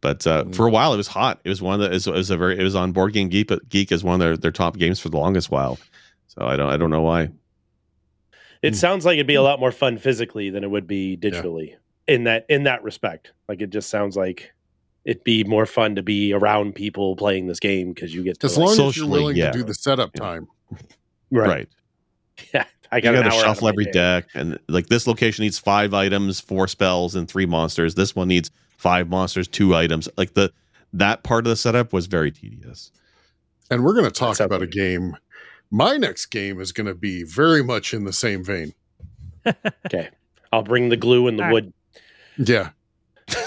But uh, Mm. for a while it was hot. It was one that is it was a very it was on Board Game Geek Geek as one of their, their top games for the longest while. So I don't I don't know why. It Hmm. sounds like it'd be a lot more fun physically than it would be digitally in that in that respect. Like it just sounds like it'd be more fun to be around people playing this game because you get to as like- long as you're willing yeah. to do the setup Yeah. time Right. Yeah, I You got got an to hour shuffle my every day. deck and like this location needs five items, four spells, and three monsters. This one needs five monsters, two items. Like the that part of the setup was very tedious. and we're going to talk sounds about a game my next game is going to be very much in the same vein Okay, I'll bring the glue and the All right. wood. yeah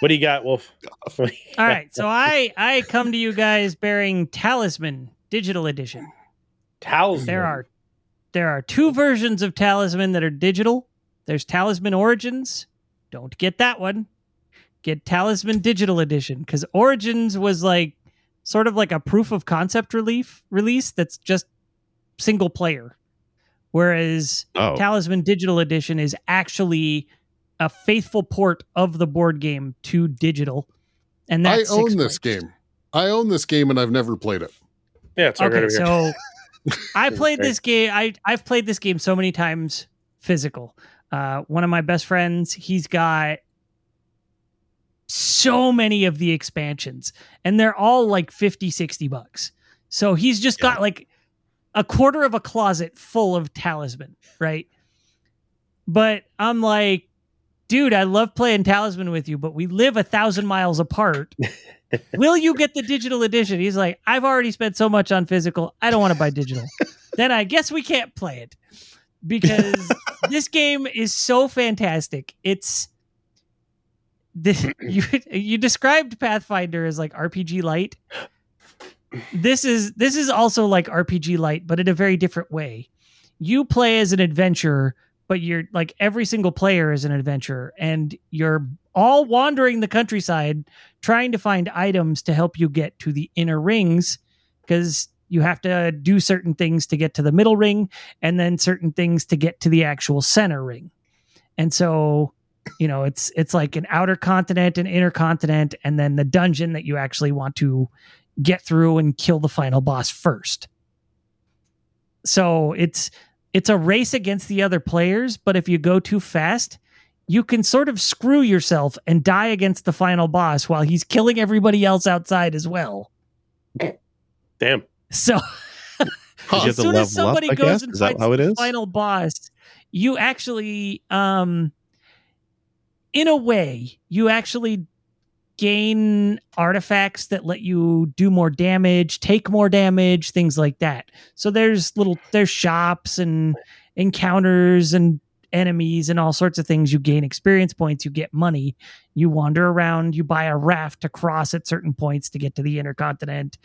What do you got, Wolf? All right. So I I come to you guys bearing Talisman Digital Edition. Talisman. There are there are two versions of Talisman that are digital. There's Talisman Origins. Don't get that one. Get Talisman Digital Edition because Origins was like sort of like a proof of concept relief release that's just single player, whereas Oh, Talisman Digital Edition is actually a faithful port of the board game to digital. And that's i own this players. game i own this game and i've never played it Yeah, it's right Okay, over here. so I played this game. I I've played this game so many times physical. Uh, one of my best friends, he's got so many of the expansions, and they're all like 50, 60 bucks. So he's just got like a quarter of a closet full of talisman, right? But I'm like, dude, I love playing talisman with you, but we live a thousand miles apart. Will you get the digital edition? He's like, I've already spent so much on physical. I don't want to buy digital. then I guess we can't play it because this game is so fantastic. It's this you you described Pathfinder as like RPG light. This is this is also like RPG light, but in a very different way. You play as an adventurer, but you're like every single player is an adventurer, and you're all wandering the countryside trying to find items to help you get to the inner rings because you have to do certain things to get to the middle ring and then certain things to get to the actual center ring. And so, you know, it's it's like an outer continent, an inner continent, and then the dungeon that you actually want to get through and kill the final boss first. So it's it's a race against the other players, but if you go too fast, you can sort of screw yourself and die against the final boss while he's killing everybody else outside as well. Damn. So You as soon as level up, somebody goes guess? and fights how it the final boss, you actually, um, in a way, you actually gain artifacts that let you do more damage, take more damage, things like that. So there's little there's shops and encounters and enemies and all sorts of things. You gain experience points, you get money, you wander around, you buy a raft to cross at certain points to get to the intercontinent,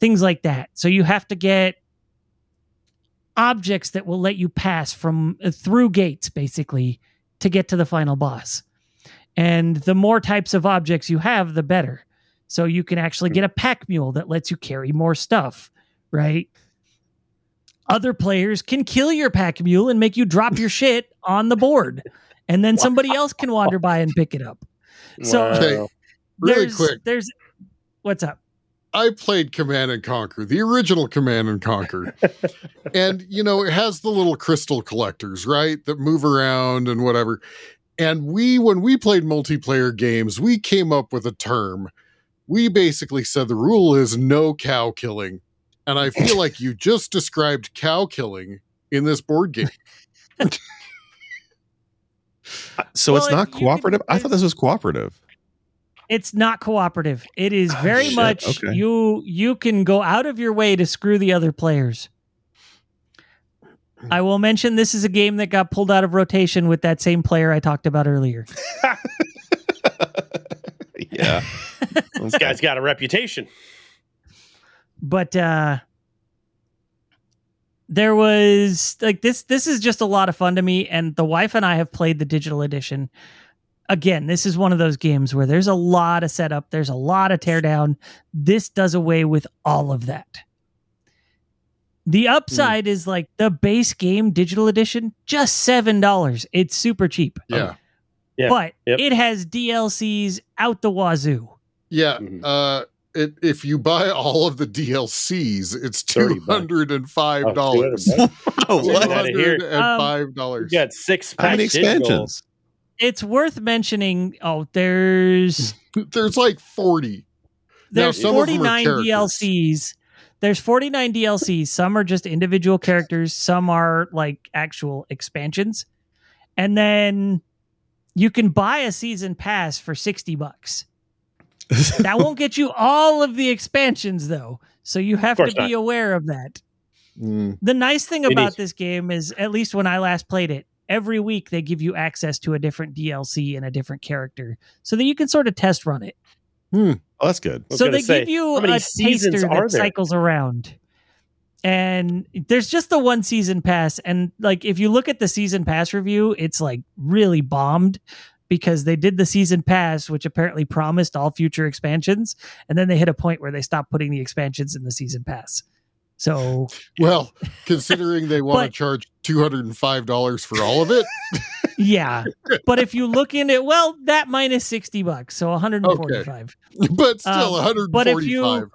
things like that. So you have to get objects that will let you pass from uh, through gates basically to get to the final boss. And the more types of objects you have, the better. So you can actually get a pack mule that lets you carry more stuff, right? Other players can kill your pack mule and make you drop your shit on the board. and then somebody else can wander by and pick it up. So- Okay. Really there's, quick. There's what's up? I played Command and Conquer, the original Command and Conquer. and, you know, it has the little crystal collectors, right? That move around and whatever. And we, when we played multiplayer games, we came up with a term. We basically said the rule is no cow killing. And I feel like you just described cow killing in this board game. Uh, so Well, it's not you can- cooperative. I thought this was cooperative. It's not cooperative. It is Oh, very shit. much Okay. you you can go out of your way to screw the other players. I will mention this is a game that got pulled out of rotation with that same player I talked about earlier. yeah. This guy's got a reputation. but uh there was like this this is just a lot of fun to me and the wife and I have played the digital edition. Again, this is one of those games where there's a lot of setup, there's a lot of teardown. This does away with all of that. The upside is like the base game digital edition, just $7. It's super cheap. Yeah. Yeah. But Yep. it has DLCs out the wazoo. Yeah. Mhm. Uh, it, if you buy all of the DLCs, it's $205. Oh, Oh, Get what? outta here. $205. You got six How many expansions? It's worth mentioning. Oh, there's There's like 40. There's some of them are 49 characters. DLCs. There's 49 DLCs. Some are just individual characters, some are like actual expansions. And then you can buy a season pass for 60 bucks. That won't get you all of the expansions though. So you have to be not. aware of that. Mm. The nice thing It about is. this game is at least when I last played it, every week they give you access to a different DLC and a different character so that you can sort of test run it. Oh, that's good. so they say, give you a seasons taster are that there? cycles around and there's just the one season pass and like if you look at the season pass review it's like really bombed because they did the season pass which apparently promised all future expansions and then they hit a point where they stopped putting the expansions in the season pass so Well, considering they want to charge $205 for all of it, yeah but if you look in it well that minus 60 bucks so 145 but still Um, but if you- 145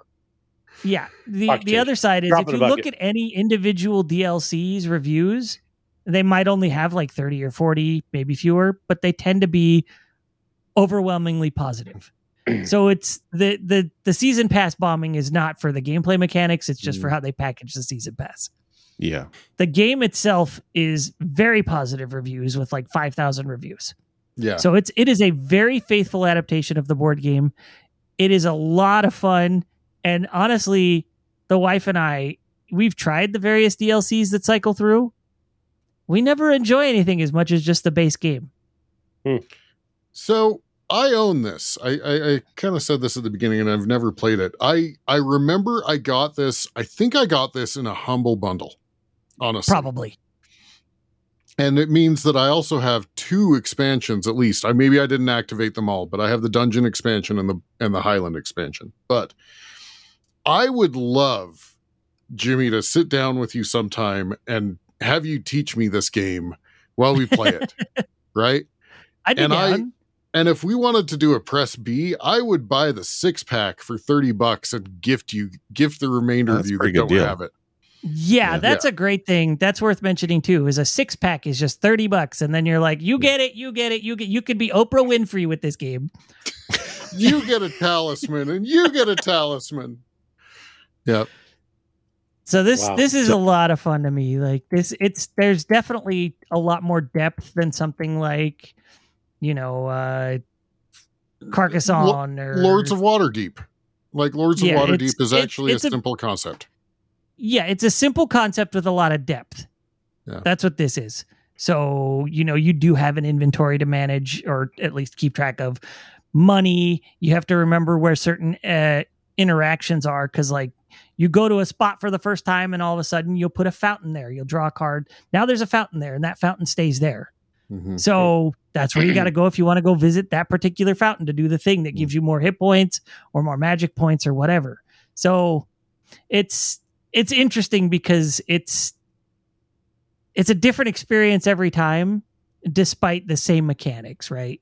Yeah. The Fuck the change. other side is Drop if you look at any individual DLCs reviews, they might only have like 30 or 40, maybe fewer, but they tend to be overwhelmingly positive. so it's the the the season pass bombing is not for the gameplay mechanics, it's just for how they package the season pass. Yeah. The game itself is very positive reviews with like 5,000 reviews. Yeah. So it's it is a very faithful adaptation of the board game. It is a lot of fun, and honestly, the wife and I we've tried the various DLCs that cycle through. We never enjoy anything as much as just the base game. Hmm. So I own this. I, I, I kind of said this at the beginning, and I've never played it. I I remember I got this. I think I got this in a humble bundle. Honestly, Probably. and it means that I also have two expansions at least. I maybe I didn't activate them all, but I have the dungeon expansion and the and the Highland expansion. But I would love Jimmy to sit down with you sometime and have you teach me this game while we play it. right? I'd be And I- And if we wanted to do a press B, I would buy the six pack for 30 bucks and gift you gift the remainder That's of you that don't deal. have it. Yeah, Yeah. that's a great thing. That's worth mentioning too. Is a six pack is just thirty bucks, and then you're like, you get it, you get it, you get. You could be Oprah Winfrey with this game. You get a talisman and you get a talisman. Yep. So this Wow. this is So- a lot of fun to me. Like this, it's there's definitely a lot more depth than something like, you know, uh Carcassonne or Lords of Waterdeep. Like Lords Yeah, of Waterdeep it's- is it's- actually it's a a- simple concept. Yeah, it's a simple concept with a lot of depth. Yeah. That's what this is. So, you know, you do have an inventory to manage or at least keep track of money. You have to remember where certain uh, interactions are because, like, you go to a spot for the first time and all of a sudden you'll put a fountain there. You'll draw a card. Now there's a fountain there and that fountain stays there. Mhm. So that's where you got to go if you want to go visit that particular fountain to do the thing that gives you more hit points or more magic points or whatever. So it's it's interesting because it's it's a different experience every time despite the same mechanics, right?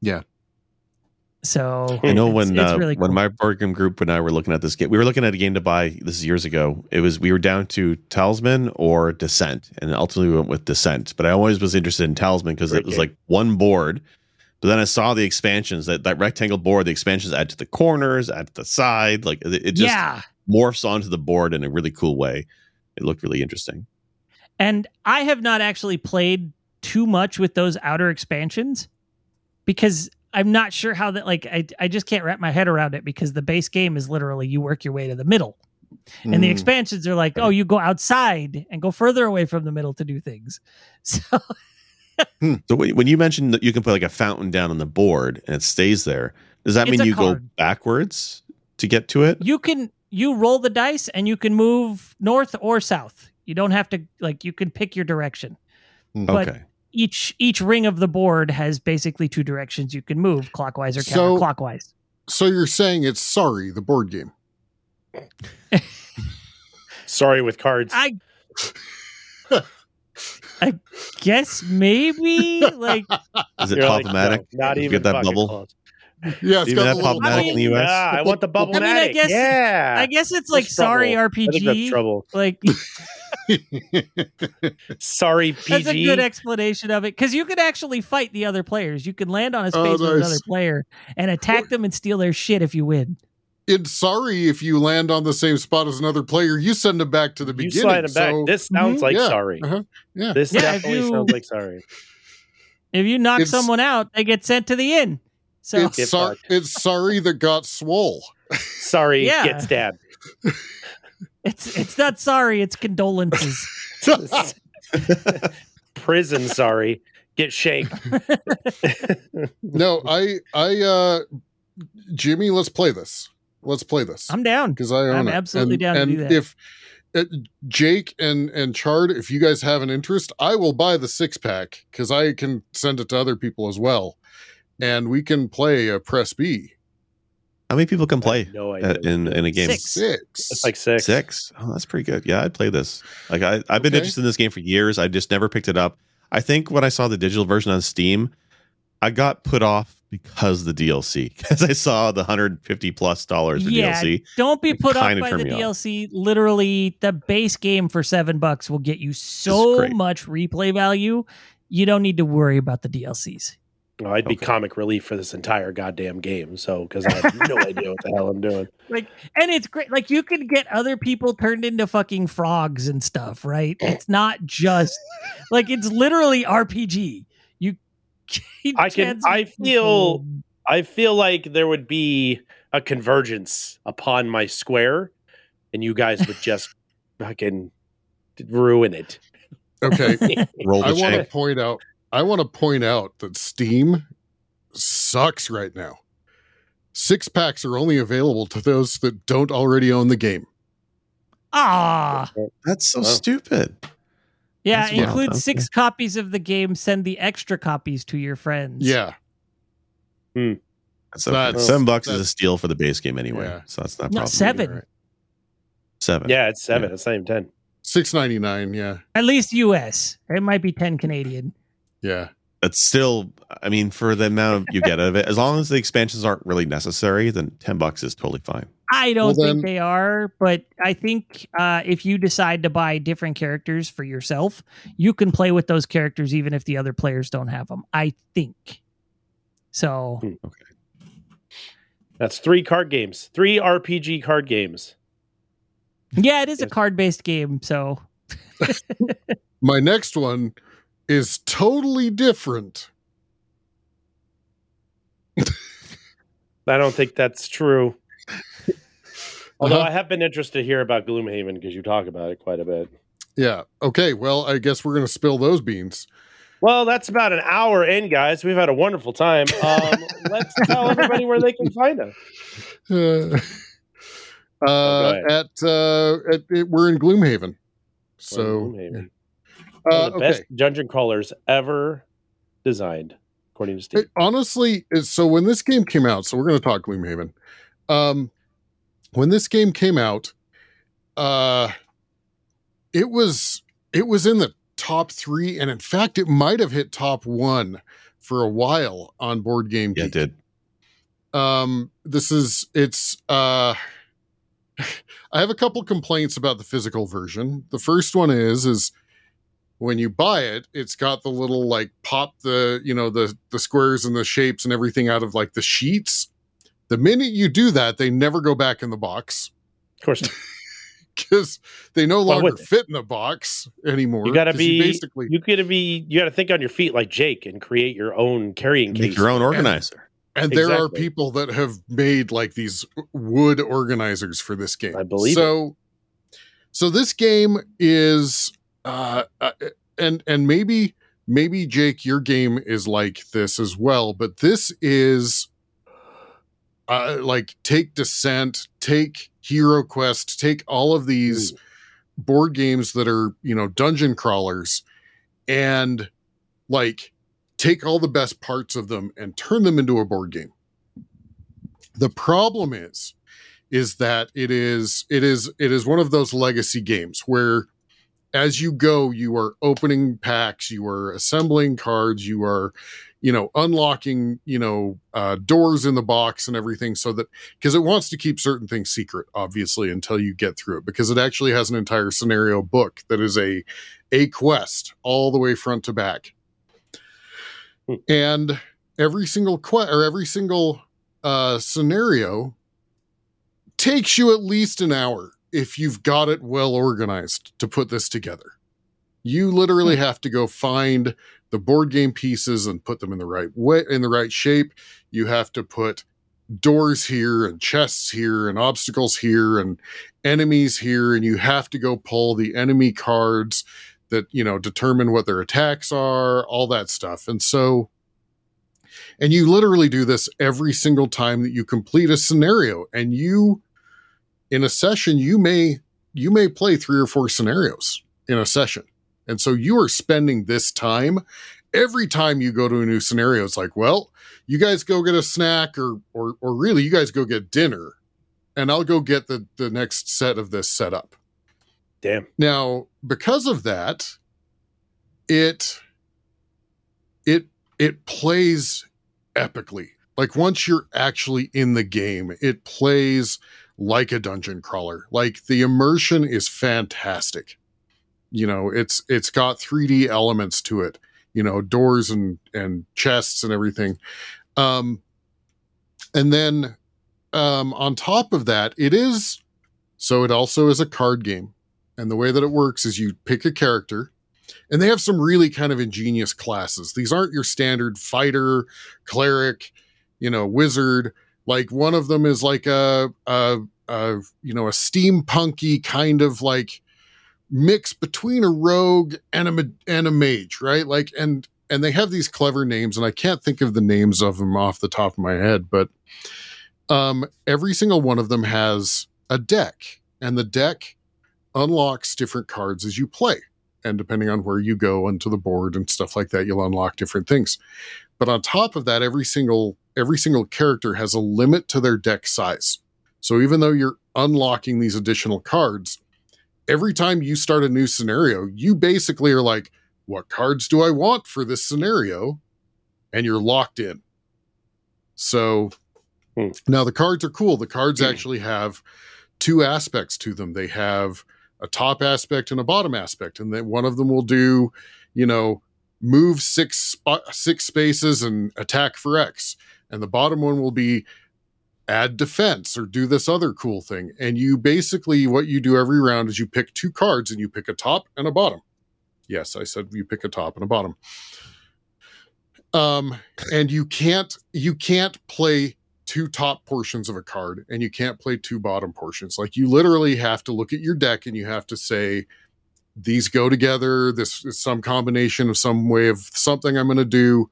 Yeah. So I know when it's uh, really when cool. my board game group and I were looking at this game, we were looking at a game to buy. This is years ago. It was we were down to Talisman or Descent, and ultimately we went with Descent. But I always was interested in Talisman because it was game. like one board. But then I saw the expansions that that rectangle board. The expansions add to the corners, add to the side. Like it, it just yeah. Morphs onto the board in a really cool way. It looked really interesting. And I have not actually played too much with those outer expansions because I'm not sure how that like I I just can't wrap my head around it because the base game is literally you work your way to the middle. And the Mm. expansions are like, oh, you go outside and go further away from the middle to do things. So So when you mentioned that you can put like a fountain down on the board and it stays there, does that It's mean you go backwards to get to it? you can you roll the dice and you can move north or south. You don't have to like you can pick your direction. Mm-hmm. but- okay. Each each ring of the board has basically two directions you can move, clockwise or So- counterclockwise. So you're saying it's sorry, the board game. Sorry with cards. I I guess maybe like Is it You're like, problematic? no, not even get that bubble? close. Yeah, it's Even got that the little problematic I in the mean, US? Yeah, I want the bubble I mean, I guess- yeah. I guess it's like That's sorry trouble. I think that's RPG. trouble. Like Sorry PG. that's a good explanation of it because you can actually fight the other players. You can land on a space Oh, with another player and attack them and steal their shit if you win. it's sorry if you land on the same spot as another player, you send them back to the you beginning. slide them back. this sounds Mhm. like Yeah, sorry. uh-huh, yeah. This Yeah, definitely you- sounds like sorry. If you knock It's- someone out, they get sent to the inn. So it's, Get it's sorry that got swole. Sorry, Yeah. get stabbed. it's it's not sorry, it's condolences. Prison, sorry. Get shanked. no, I, I, uh, Jimmy, let's play this. Let's play this I'm down. because I own I'm it. absolutely and, down to and do that. If uh, Jake and and Chard, if you guys have an interest, I will buy the six pack because I can send it to other people as well, and we can play a press B How many people can play no idea. in in a game? Six. six. It's like six. Six. Oh, that's pretty good. Yeah, I'd play this. Like I, I've been Okay. interested in this game for years. I just never picked it up. I think when I saw the digital version on Steam, I got put off because the DLC because I saw the hundred fifty plus dollars for Yeah, DLC. Don't be put off by the me off. DLC. Literally, the base game for seven bucks will get you so much replay value. You don't need to worry about the DLCs. Oh, I'd be Okay. comic relief for this entire goddamn game. So, because I have no idea what the hell I'm doing. Like, and it's great. Like, you can get other people turned into fucking frogs and stuff, right? It's not just like it's literally RPG. You, you I can- I feel- people. I feel like there would be a convergence upon my square, and you guys would just fucking ruin it. Okay, Roll the I want to point out. I want to point out that Steam sucks right now. Six packs are only available to those that don't already own the game. Ah, That's so Wow. stupid. yeah. That's wild. Include Okay. six copies of the game. Send the extra copies to your friends. Yeah, That's okay. That's- seven bucks is a steal for the base game anyway, Yeah. so that's not a No, seven. All right. Seven. Yeah, it's seven. Yeah. It's not even ten. six ninety nine. Yeah, At least US. It might be 10 Canadian. Yeah. That's still. I mean, for the amount you get out of it, as long as the expansions aren't really necessary, then ten bucks is totally fine. I don't Well, think then- they are, but I think uh, if you decide to buy different characters for yourself, you can play with those characters even if the other players don't have them. I think. So, Okay. That's three card games, three RPG card games. yeah, it is a card based game. So, My next one is totally different. I don't think that's true. Although Uh-huh. I have been interested to hear about Gloomhaven because you talk about it quite a bit. Yeah. Okay. Well, I guess we're gonna spill those beans. Well, that's about an hour in, guys. We've had a wonderful time. Um, let's tell everybody where they can find us. Uh, uh, ahead. at uh, at it, we're in Gloomhaven. So Gloomhaven. Uh, One of the okay. best dungeon crawlers ever designed, according to Steve. It- honestly, so when this game came out, so we're going to talk Gloomhaven. Um, when this game came out, uh, it was it was in the top three, and in fact, it might have hit top one for a while on Board Game Yeah, it did. um this is it's uh i have a couple complaints about the physical version the first one is is when you buy it it's got the little like pop the you know the the squares and the shapes and everything out of like the sheets the minute you do that they never go back in the box Of course, because they no Why longer would fit in the box anymore you gotta be basically you got to be you got to think on your feet like Jake and create your own carrying case. Make your own organizer. And there are people that have made like these wood organizers for this game. I believe so. So this game is, uh, uh, and and maybe maybe Jake, your game is like this as well, but this is, uh, like take Descent, take Hero Quest, take all of these board games that are you know dungeon crawlers, and like take all the best parts of them and turn them into a board game. The problem is is that it is it is it is one of those legacy games where as you go you are opening packs, you are assembling cards, you are you know unlocking you know uh, doors in the box and everything so that because it wants to keep certain things secret obviously until you get through it because it actually has an entire scenario book that is a a quest all the way front to back. And every single quest or every single uh, scenario takes you at least an hour if you've got it well organized to put this together. You literally hmm. have to go find the board game pieces and put them in the right way, in the right shape. You have to put doors here and chests here and obstacles here and enemies here, and you have to go pull the enemy cards that you know determine what their attacks are, all that stuff. And so and you literally do this every single time that you complete a scenario and you in a session you may you may play three or four scenarios in a session. And so you are spending this time every time you go to a new scenario it's like, well, you guys go get a snack or or or really you guys go get dinner and I'll go get the the next set of this set up. Damn. Now, because of that, it it it plays epically. Like once you're actually in the game, it plays like a dungeon crawler. Like the immersion is fantastic. You know, it's it's got 3D elements to it, you know, doors and and chests and everything. Um and then um on top of that, it is so it also is a card game. And the way that it works is you pick a character and they have some really kind of ingenious classes. These aren't your standard fighter, cleric, you know, wizard. Like one of them is like a, a, a you know, a steampunky kind of like mix between a rogue and a and a mage, right? Like and and they have these clever names, and I can't think of the names of them off the top of my head, but um, every single one of them has a deck, and the deck unlocks different cards as you play and depending on where you go onto the board and stuff like that you'll unlock different things but on top of that every single every single character has a limit to their deck size. So even though you're unlocking these additional cards every time you start a new scenario you basically are like what cards do i want for this scenario? And you're locked in. So Hmm. now the cards are cool. The cards Hmm. actually have two aspects to them. They have a top aspect and a bottom aspect and then one of them will do you know move six six spaces and attack for x. And the bottom one will be add defense or do this other cool thing. And you basically what you do every round is you pick two cards and you pick a top and a bottom. Yes i said you pick a top and a bottom. Um and you can't you can't play two top portions of a card and you can't play two bottom portions. Like you literally have to look at your deck and you have to say, these go together. This is some combination of some way of something I'm going to do.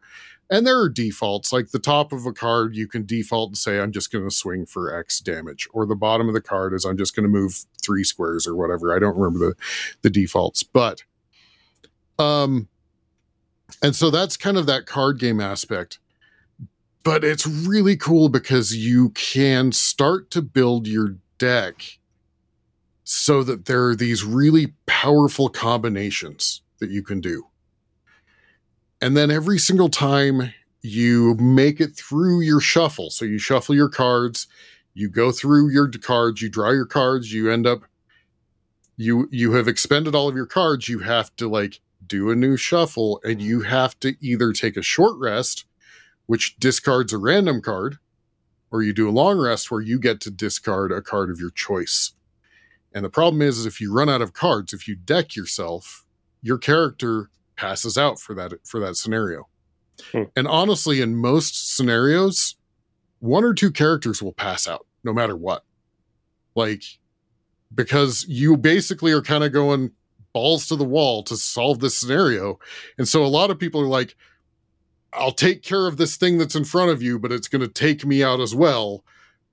And there are defaults. Like the top of a card, you can default and say, I'm just going to swing for X damage. Or the bottom of the card is, I'm just going to move three squares or whatever. I don't remember the, the defaults. But, um, and so that's kind of that card game aspect but it's really cool because you can start to build your deck so that there are these really powerful combinations that you can do. And then every single time you make it through your shuffle, so you shuffle your cards, you go through your cards, you draw your cards, you end up you you have expended all of your cards, you have to like do a new shuffle and you have to either take a short rest which discards a random card or you do a long rest where you get to discard a card of your choice. And the problem is, is if you run out of cards, if you deck yourself, your character passes out for that for that scenario. Hmm. And honestly, in most scenarios, one or two characters will pass out no matter what. Like because you basically are kind of going balls to the wall to solve this scenario. And so a lot of people are like, I'll take care of this thing that's in front of you, but it's going to take me out as well.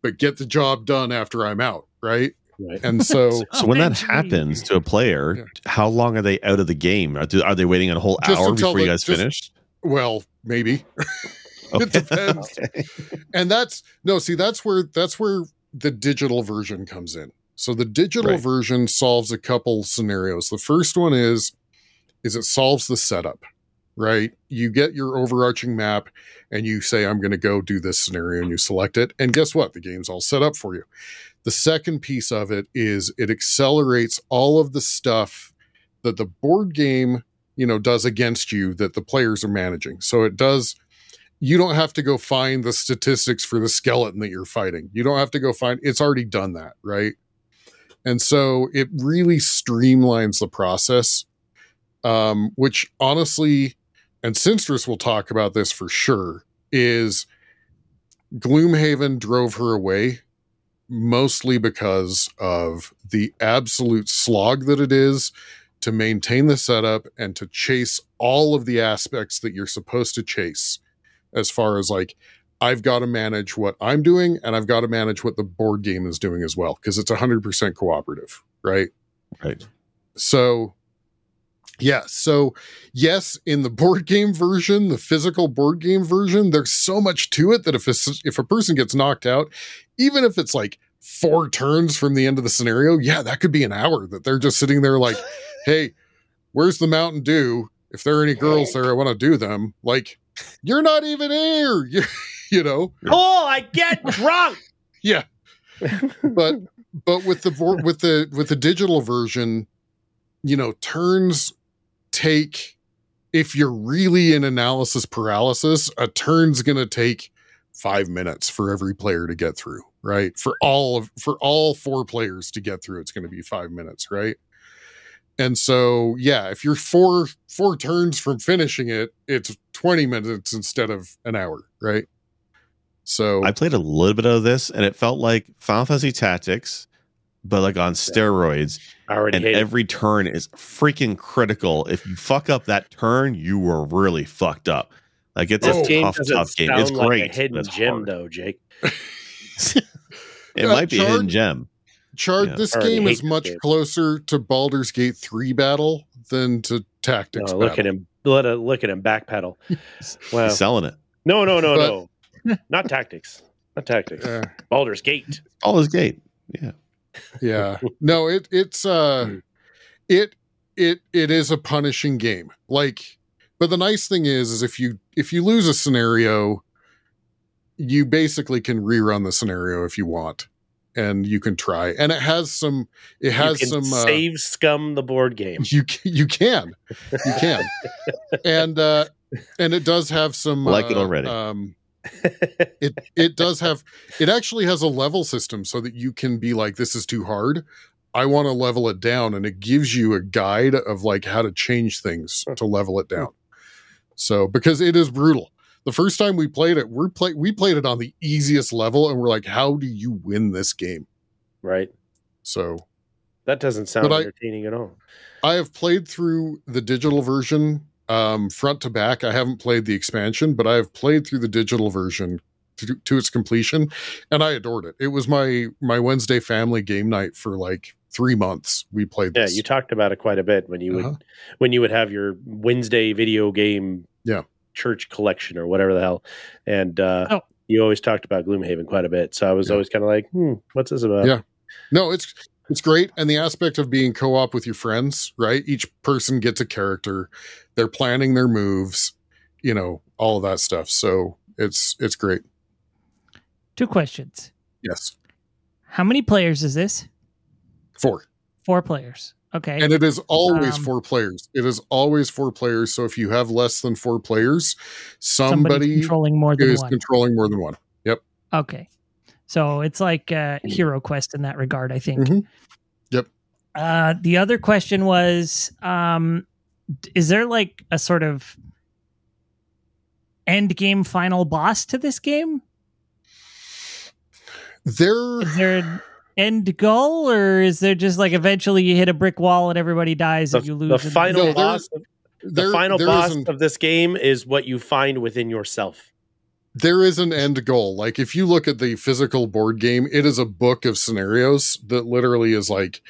But get the job done after I'm out, right? Right. And so So oh, when that happens to a player, Yeah. how long are they out of the game? Are, are they waiting a whole Just hour until before you guys just- finish? Well, maybe. Okay. depends. Okay. and that's no, see, that's where that's where the digital version comes in. So the digital Right. version solves a couple scenarios. The first one is is it solves the setup, right? You get your overarching map and you say, I'm going to go do this scenario, and you select it. And guess what? The game's all set up for you. The second piece of it is it accelerates all of the stuff that the board game, you know, does against you that the players are managing. So it does you don't have to go find the statistics for the skeleton that you're fighting. You don't have to go find it's already done that, right? And so it really streamlines the process. Um, which honestly, and Sinstress will talk about this for sure, is Gloomhaven drove her away mostly because of the absolute slog that it is to maintain the setup and to chase all of the aspects that you're supposed to chase as far as like I've got to manage what I'm doing and I've got to manage what the board game is doing as well because it's 100% cooperative, right? Right. So yeah, so yes, in the board game version, the physical board game version, there's so much to it that if a, if a person gets knocked out, even if it's like four turns from the end of the scenario, yeah, that could be an hour that they're just sitting there like, "Hey, where's the Mountain Dew? If there are any girls there, I want to do them." Like, you're not even here. You, you know, Oh, I get drunk. yeah. But but with the with the with the digital version, you know, turns take if you're really in analysis paralysis, a turn's going to take 5 minutes for every player to get through, right? For all of for all four players to get through, it's going to be 5 minutes, right? And so, yeah, if you're four four turns from finishing it, it's 20 minutes instead of an hour, right? So I played a little bit of this and it felt like Final Fantasy Tactics, but like on steroids. I already And hate it. every turn is freaking critical. If you fuck up that turn, you were really fucked up. Like it's Oh. a This tough, doesn't tough game. It's like great. a hidden it's gem, hard. though, Jake. it Uh, might be a hidden gem. Chard, Yeah. this game hate is much game. closer to Baldur's Gate 3 battle than to No, Tactics look battle. at him. Let a look at him backpedal. Wow. He's selling it. No, no, no, But- no. Not tactics. Not tactics. Uh, Baldur's Gate. All his gate. Yeah. Yeah. No, it it's uh it it it is a punishing game. Like but the nice thing is is if you if you lose a scenario you basically can rerun the scenario if you want and you can try. And it has some it has you can some uh, save scum the board game. you you can you can and uh and it does have some Like it uh, already. um it it does have it actually has a level system so that you can be like this is too hard. I want to level it down and it gives you a guide of like how to change things to level it hmm. down. So because it is brutal. The first time we played it we play we played it on the easiest level and we're like how do you win this game? Right. so That doesn't sound But I- entertaining at all. I have played through the digital version um, front to back. I haven't played the expansion, but I have played through the digital version to, to its completion, and I adored it. It was my my Wednesday family game night for like three months. We played Yeah, this. you talked about it quite a bit when you Uh-huh. would when you would have your Wednesday video game Yeah. church collection or whatever the hell. And uh Oh. you always talked about Gloomhaven quite a bit. So I was Yeah. always kind of like, hmm, what's this about? Yeah. no, it's It's great. And the aspect of being co op with your friends, right? Each person gets a character, they're planning their moves, you know, all of that stuff. So it's it's great. Two questions. Yes. How many players is this? Four. Four players. Okay. And it is always Um, four players. It is always four players. So if you have less than four players, Somebody somebody controlling more than is one. controlling more than one. Yep. Okay. So it's like uh, Hero Quest in that regard, I think. Mhm. Yep. Uh, the other question was um, Is there like a sort of end game final boss to this game? There Is there an end goal, or is there just like eventually you hit a brick wall and everybody dies The, and you lose? the final No, there- boss. The there, final there boss isn't- of this game is what you find within yourself. There is an end goal. Like if you look at the physical board game, it is a book of scenarios that literally is like,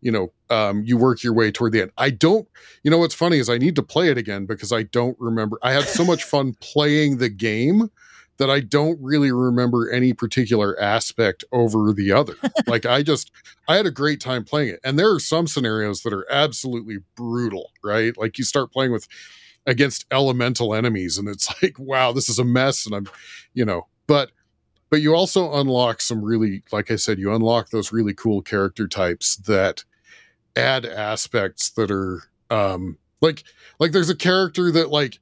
you know, um, you work your way toward the end. I don't, you know, what's funny is I need to play it again because I don't remember. I had so much fun playing the game that I don't really remember any particular aspect over the other. like I just, I had a great time playing it. And there are some scenarios that are absolutely brutal, right? Like you start playing with, against elemental enemies and it's like wow this is a mess and i'm you know but but you also unlock some really like i said you unlock those really cool character types that add aspects that are um like like there's a character that like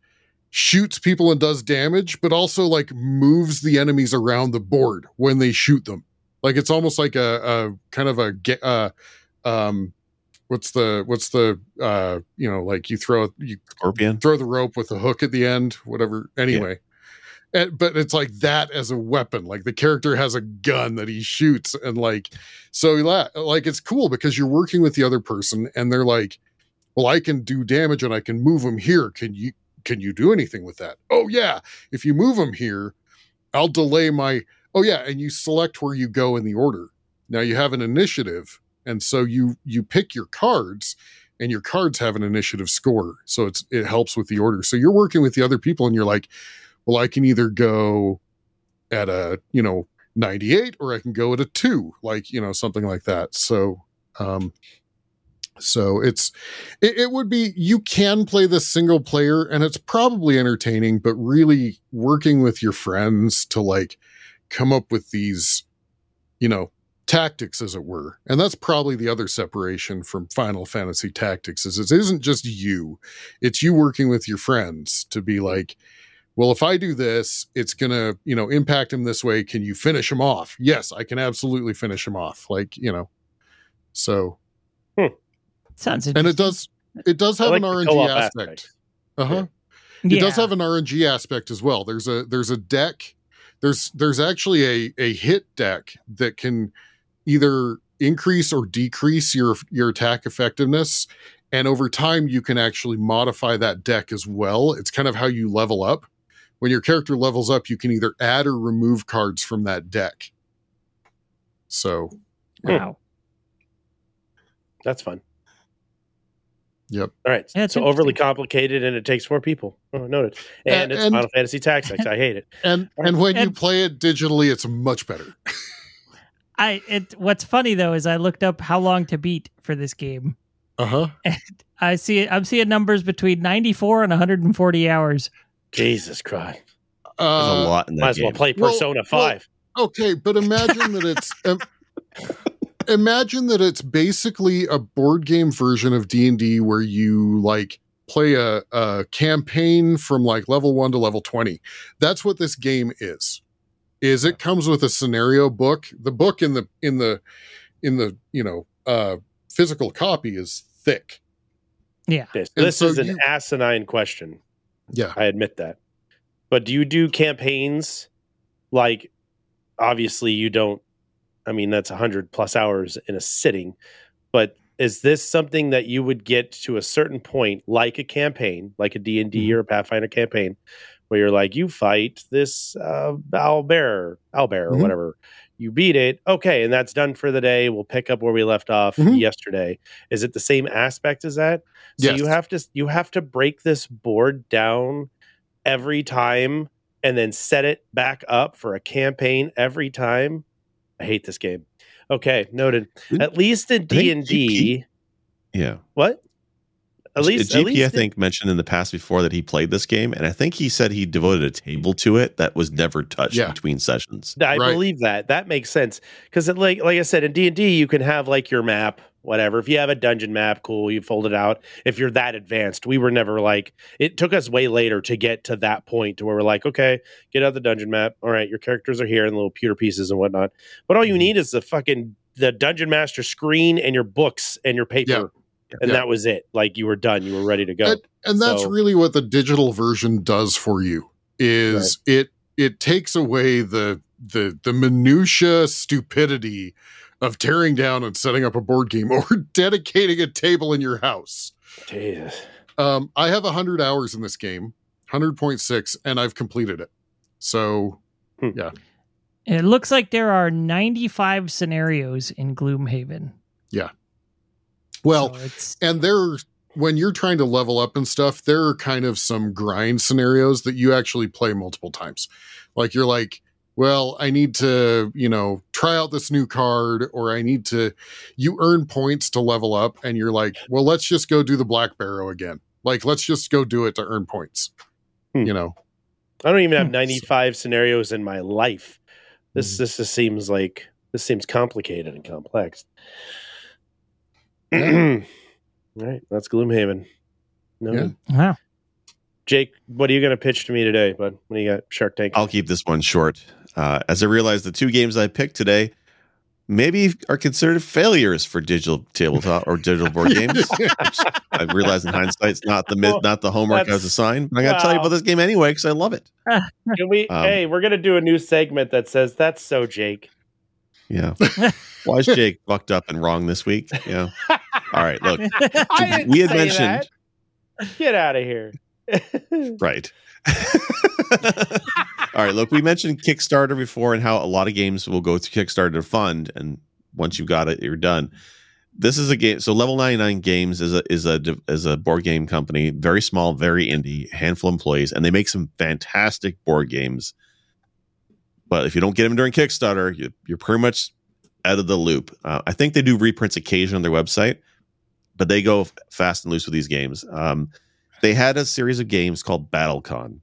shoots people and does damage but also like moves the enemies around the board when they shoot them. Like it's almost like a, a kind of a uh um what's the what's the uh you know like you throw you Scorpion. throw the rope with a hook at the end, whatever. Anyway, and, but it's like that as a weapon. Like the character has a gun that he shoots, and like so, la- like it's cool because you're working with the other person, and they're like, "Well, I can do damage and I can move them here. Can you can you do anything with that? Oh yeah, if you move them here, I'll delay my. Oh yeah, and you select where you go in the order. Now you have an initiative, and so you you pick your cards and your cards have an initiative score. So it's it helps with the order. So you're working with the other people and you're like well i can either go at a you know 98 or i can go at a 2 like you know something like that. So um so it's it, it would be you can play this single player and it's probably entertaining but really working with your friends to like come up with these you know tactics as it were. And that's probably the other separation from final fantasy tactics is it isn't just you. It's you working with your friends to be like well if i do this it's gonna you know impact him this way. Can you finish him off? Yes i can absolutely finish him off like you know. So Sounds and it does it does have like an the rng co-op aspect. aspect. uh-huh. Yeah. it does have an rng aspect as well. There's a there's a deck there's there's actually a a hit deck that can either increase or decrease your your attack effectiveness and over time you can actually modify that deck as well it's kind of how you level up when your character levels up you can either add or remove cards from that deck so hmm. wow. That's fun. Yep. All right. Yeah, it's so overly complicated and it takes four people. Oh, noted. And, And- it's and- Final Fantasy Tactics. I hate it. and and when you play it digitally it's much better I it what's funny though is I looked up how long to beat for this game. uh-huh I see I'm seeing numbers between 94 and 140 hours. Jesus Christ. There's uh, a lot in that Might as well play Persona well, 5. Okay, but imagine that it's um, imagine that it's basically a board game version of D&D where you like play a, a campaign from like level 1 to level 20. That's what this game is. Is it comes with a scenario book. The book in the in the in the, you know, uh physical copy is thick. Yeah. Okay, so and this so is an you- asinine question. Yeah. I admit that. But do you do campaigns like obviously you don't I mean that's 100 plus hours in a sitting, but is this something that you would get to a certain point like a campaign, like a D&D Mhm. or a Pathfinder campaign where you're like you fight this uh owlbear, owlbear or Mhm. whatever. You beat it. Okay, and that's done for the day. We'll pick up where we left off Mhm. yesterday. Is it the same aspect as that? So Yes. you have to you have to break this board down every time and then set it back up for a campaign every time. I hate this game. Okay, noted. At least in D and D. Yeah. what? At least, GP, at least I in- think, mentioned in the past before that he played this game, and I think he said he devoted a table to it that was never touched Yeah. between sessions. I Right. believe that. That makes sense because, like, like I said, in D and D, you can have like your map, whatever. If you have a dungeon map, cool, you fold it out. If you're that advanced, we were never like. It took us way later to get to that point to where we're like, okay, get out the dungeon map. All right, your characters are here and little pewter pieces and whatnot. But all you Mhm. need is the fucking the dungeon master screen and your books and your paper. Yeah. And Yeah. that was it. Like you were done. You were ready to go. And, and that's So- really what the digital version does for you is it it takes away the the the minutia stupidity of tearing down and setting up a board game or dedicating a table in your house. Jesus. Um, I have 100 hours in this game, 100.6, and I've completed it. So, yeah. It looks like there are 95 scenarios in Gloomhaven. Well, So it's and there when you're trying to level up and stuff there are kind of some grind scenarios that you actually play multiple times like you're like well i need to you know try out this new card or i need to you earn points to level up and you're like well let's just go do the black barrow again like let's just go do it to earn points Hmm. you know I don't even have Hmm. 95 scenarios in my life. This Mhm. this just seems like this seems complicated and complex. All right, that's Gloomhaven. No, Yeah. wow. Jake, what are you going to pitch to me today, bud? What do you got? Shark Tank. I'll keep this one short. Uh, as I realize the two games I picked today maybe are considered failures for digital tabletop or digital board games. I realize in hindsight it's not the myth, not the homework I was That's- assigned. But I got to tell you about this game anyway because I love it. Can we? Um, hey, we're going to do a new segment that says that's so Jake. Yeah. Why is Jake fucked up and wrong this week? Yeah. All right. Look, I didn't we had say mentioned that. Get out of here. right. All right. Look, we mentioned Kickstarter before and how a lot of games will go to Kickstarter to fund, and once you've got it, you're done. This is a game. So Level 99 Games is a is a is a board game company, very small, very indie, handful of employees, and they make some fantastic board games. But if you don't get them during Kickstarter, you, you're pretty much out of the loop. Uh, I think they do reprints occasionally on their website, but they go fast and loose with these games. Um, they had a series of games called BattleCon,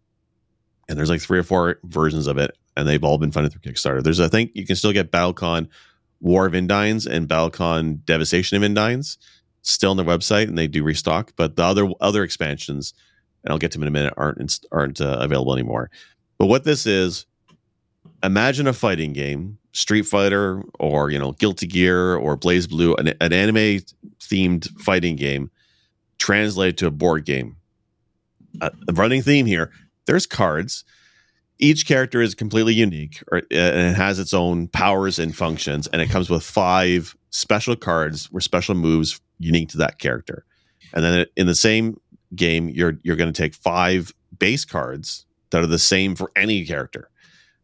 and there's like three or four versions of it, and they've all been funded through Kickstarter. There's, I think, you can still get BattleCon War of Indines and BattleCon Devastation of Indines still on their website, and they do restock. But the other other expansions, and I'll get to them in a minute, aren't aren't uh, available anymore. But what this is, imagine a fighting game, Street Fighter, or you know, Guilty Gear, or BlazBlue, an, an anime themed fighting game, translated to a board game. Uh, running theme here: there's cards. Each character is completely unique, or, uh, and it has its own powers and functions, and it comes with five special cards or special moves unique to that character. And then in the same game, you're you're going to take five base cards that are the same for any character,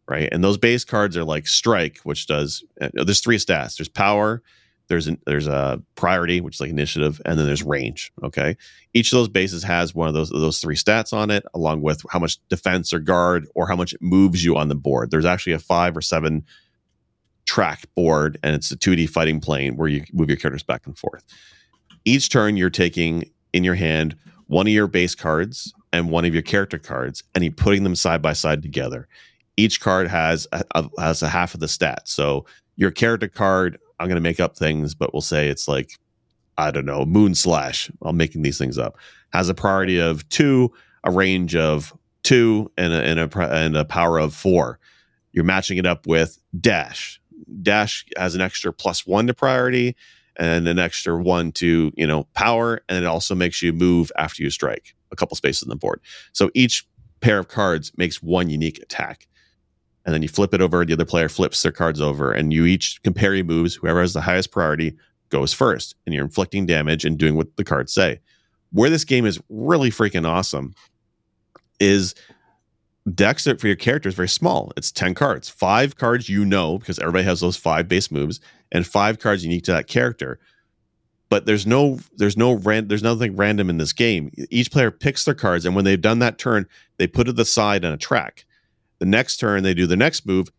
right? And those base cards are like strike, which does uh, there's three stats. There's power, there's an, there's a priority, which is like initiative, and then there's range. Okay, each of those bases has one of those those three stats on it, along with how much defense or guard or how much it moves you on the board. There's actually a five or seven track board, and it's a 2D fighting plane where you move your characters back and forth. Each turn, you're taking in your hand one of your base cards and one of your character cards, and you're putting them side by side together. Each card has a, a- has a half of the stat. So your character card, I'm going to make up things, but we'll say it's like I don't know, Moon Slash. I'm making these things up. Has a priority of two, a range of two, and a, and a, and a power of four. You're matching it up with Dash. Dash has an extra plus one to priority and an extra one to you know power, and it also makes you move after you strike a couple spaces on the board. So each pair of cards makes one unique attack. And then you flip it over, the other player flips their cards over, and you each compare your moves. Whoever has the highest priority goes first, and you're inflicting damage and doing what the cards say. Where this game is really freaking awesome is decks for your character is very small. It's 10 cards, five cards you know, because everybody has those five base moves, and five cards unique to that character. But there's no there's no ran, there's nothing random in this game. Each player picks their cards, and when they've done that turn, they put it aside on a track. The next turn they do the next move,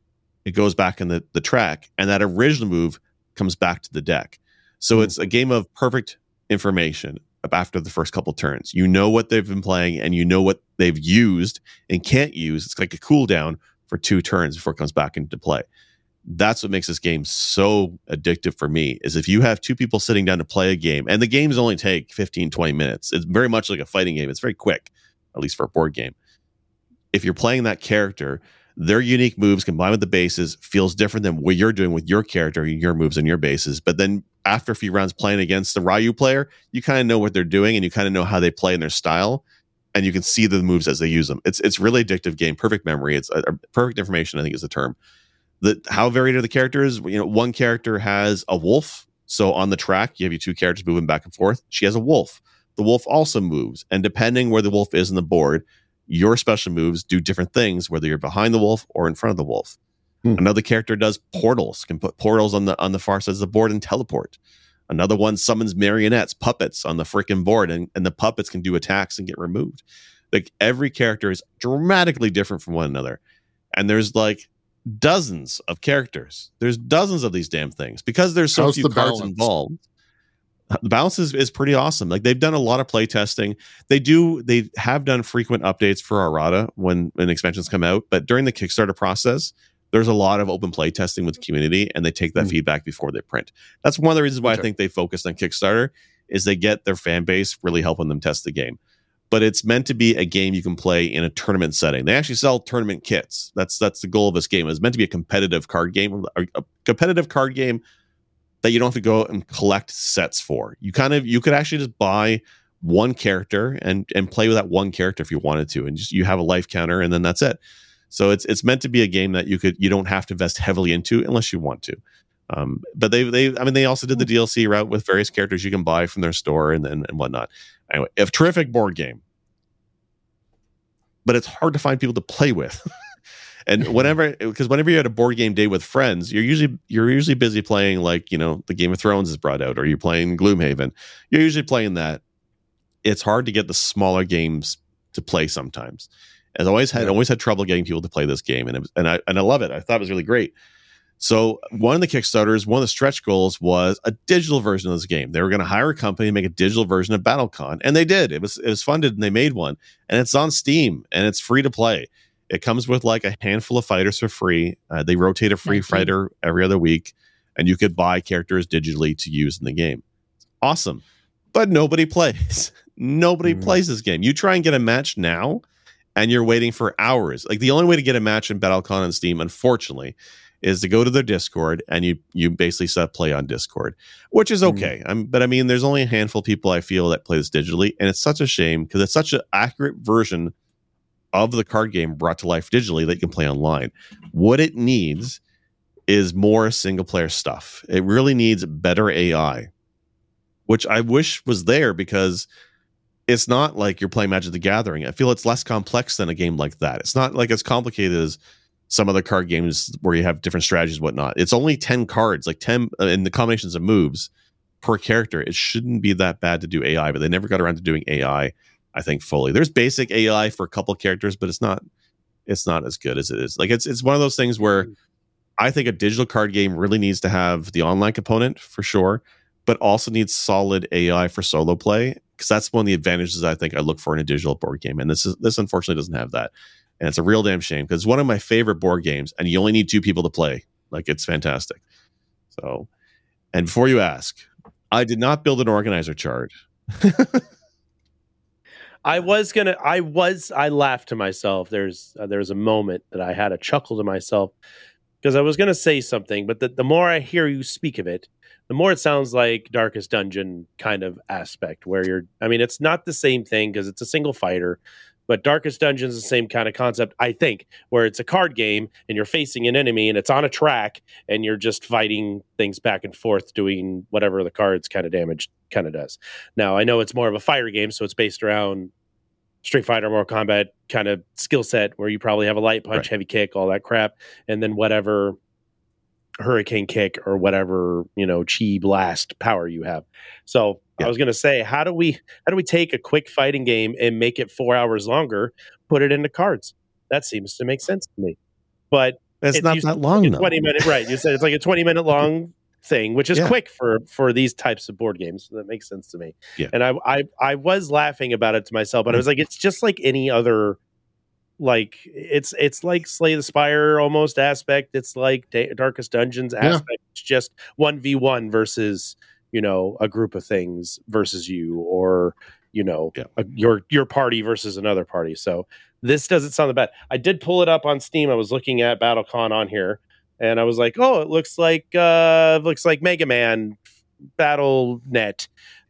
it goes back in the, the track, and that original move comes back to the deck. So Hmm. it's a game of perfect information after the first couple turns. You know what they've been playing and you know what they've used and can't use. It's like a cooldown for two turns before it comes back into play. That's what makes this game so addictive for me is if you have two people sitting down to play a game and the games only take 15 20 minutes. It's very much like a fighting game. It's very quick, at least for a board game. If you're playing that character, their unique moves combined with the bases feels different than what you're doing with your character, and your moves and your bases. But then after a few rounds playing against the Ryu player, you kind of know what they're doing and you kind of know how they play in their style, and you can see the moves as they use them. It's it's really addictive game. Perfect memory. It's uh, perfect information. I think is the term. The how varied are the characters? You know, one character has a wolf. So on the track, you have your two characters moving back and forth. She has a wolf. The wolf also moves, and depending where the wolf is in the board, your special moves do different things, whether you're behind the wolf or in front of the wolf. Hmm. Another character does portals, can put portals on the on the far sides of the board and teleport. Another one summons marionettes, puppets on the freaking board, and, and the puppets can do attacks and get removed. Like every character is dramatically different from one another. And there's like dozens of characters. There's dozens of these damn things because there's so How's few the cards balance? involved. The balance is, is pretty awesome. Like they've done a lot of play testing. They do they have done frequent updates for errata when when expansions come out, but during the Kickstarter process, there's a lot of open play testing with the community and they take that Hmm. feedback before they print. That's one of the reasons why Okay. I think they focused on Kickstarter is they get their fan base really helping them test the game. But it's meant to be a game you can play in a tournament setting. They actually sell tournament kits. That's that's the goal of this game. It's meant to be a competitive card game, a competitive card game that you don't have to go and collect sets for. You kind of you could actually just buy one character and and play with that one character if you wanted to, and just you have a life counter, and then that's it. So it's it's meant to be a game that you could you don't have to invest heavily into unless you want to. Um, but they they I mean they also did the DLC route with various characters you can buy from their store and and, and whatnot. Anyway, a terrific board game, but it's hard to find people to play with. and whenever because whenever you're at a board game day with friends, you're usually you're usually busy playing like you know the Game of Thrones is brought out, or you're playing Gloomhaven. You're usually playing that. It's hard to get the smaller games to play sometimes. As always had Yeah. always had trouble getting people to play this game, and it was, and I and I love it. I thought it was really great. So one of the Kickstarters, one of the stretch goals was a digital version of this game. They were going to hire a company and make a digital version of BattleCon, and they did. It was it was funded, and they made one, and it's on Steam, and it's free to play. It comes with like a handful of fighters for free. Uh, they rotate a free Nice. fighter every other week, and you could buy characters digitally to use in the game. Awesome, but nobody plays. nobody Mm. plays this game. You try and get a match now, and you're waiting for hours. Like the only way to get a match in BattleCon on Steam, unfortunately, is to go to their Discord and you you basically set play on Discord, which is Mm. okay. I'm, but I mean, there's only a handful of people I feel that play this digitally, and it's such a shame because it's such an accurate version of the card game brought to life digitally that you can play online. What it needs is more single player stuff. It really needs better AI, which I wish was there because it's not like you're playing Magic the Gathering. I feel it's less complex than a game like that. It's not like as complicated as some other card games where you have different strategies and whatnot. It's only 10 cards, like 10 uh, in the combinations of moves per character. It shouldn't be that bad to do AI, but they never got around to doing AI, I think, fully. There's basic AI for a couple characters, but it's not it's not as good as it is. Like it's it's one of those things where mm. I think a digital card game really needs to have the online component for sure, but also needs solid AI for solo play because that's one of the advantages I think I look for in a digital board game. And this is this unfortunately doesn't have that, and it's a real damn shame because it's one of my favorite board games, and you only need two people to play. Like it's fantastic. So, and before you ask, I did not build an organizer chart. I was gonna. I was. I laughed to myself. There's. Uh, there was a moment that I had a chuckle to myself because I was gonna say something, but the, the more I hear you speak of it, the more it sounds like Darkest Dungeon kind of aspect, where you're. I mean, it's not the same thing because it's a single fighter, but Darkest Dungeons is the same kind of concept, I think, where it's a card game and you're facing an enemy and it's on a track and you're just fighting things back and forth, doing whatever the cards kind of damage kind of does. Now I know it's more of a fire game, so it's based around Street Fighter, Mortal Kombat kind of skill set where you probably have a light punch, Right. heavy kick, all that crap, and then whatever hurricane kick or whatever you know chi blast power you have. So Yeah. I was gonna say, how do we how do we take a quick fighting game and make it four hours longer, put it into cards? That seems to make sense to me. But It's It not that long though. twenty minute right? You said it's like a twenty minute long thing, which is Yeah. quick for for these types of board games. So that makes sense to me. Yeah. And I I I was laughing about it to myself, but I was mm. like, it's just like any other. Like it's it's like Slay the Spire almost aspect. It's like Da- Darkest Dungeons aspect. It's just one v one versus you know a group of things versus you, or you know Yeah. a, your your party versus another party. So this doesn't sound the bad. I did pull it up on Steam. I was looking at BattleCon on here, and I was like, "Oh, it looks like uh looks like Mega Man Battle Net."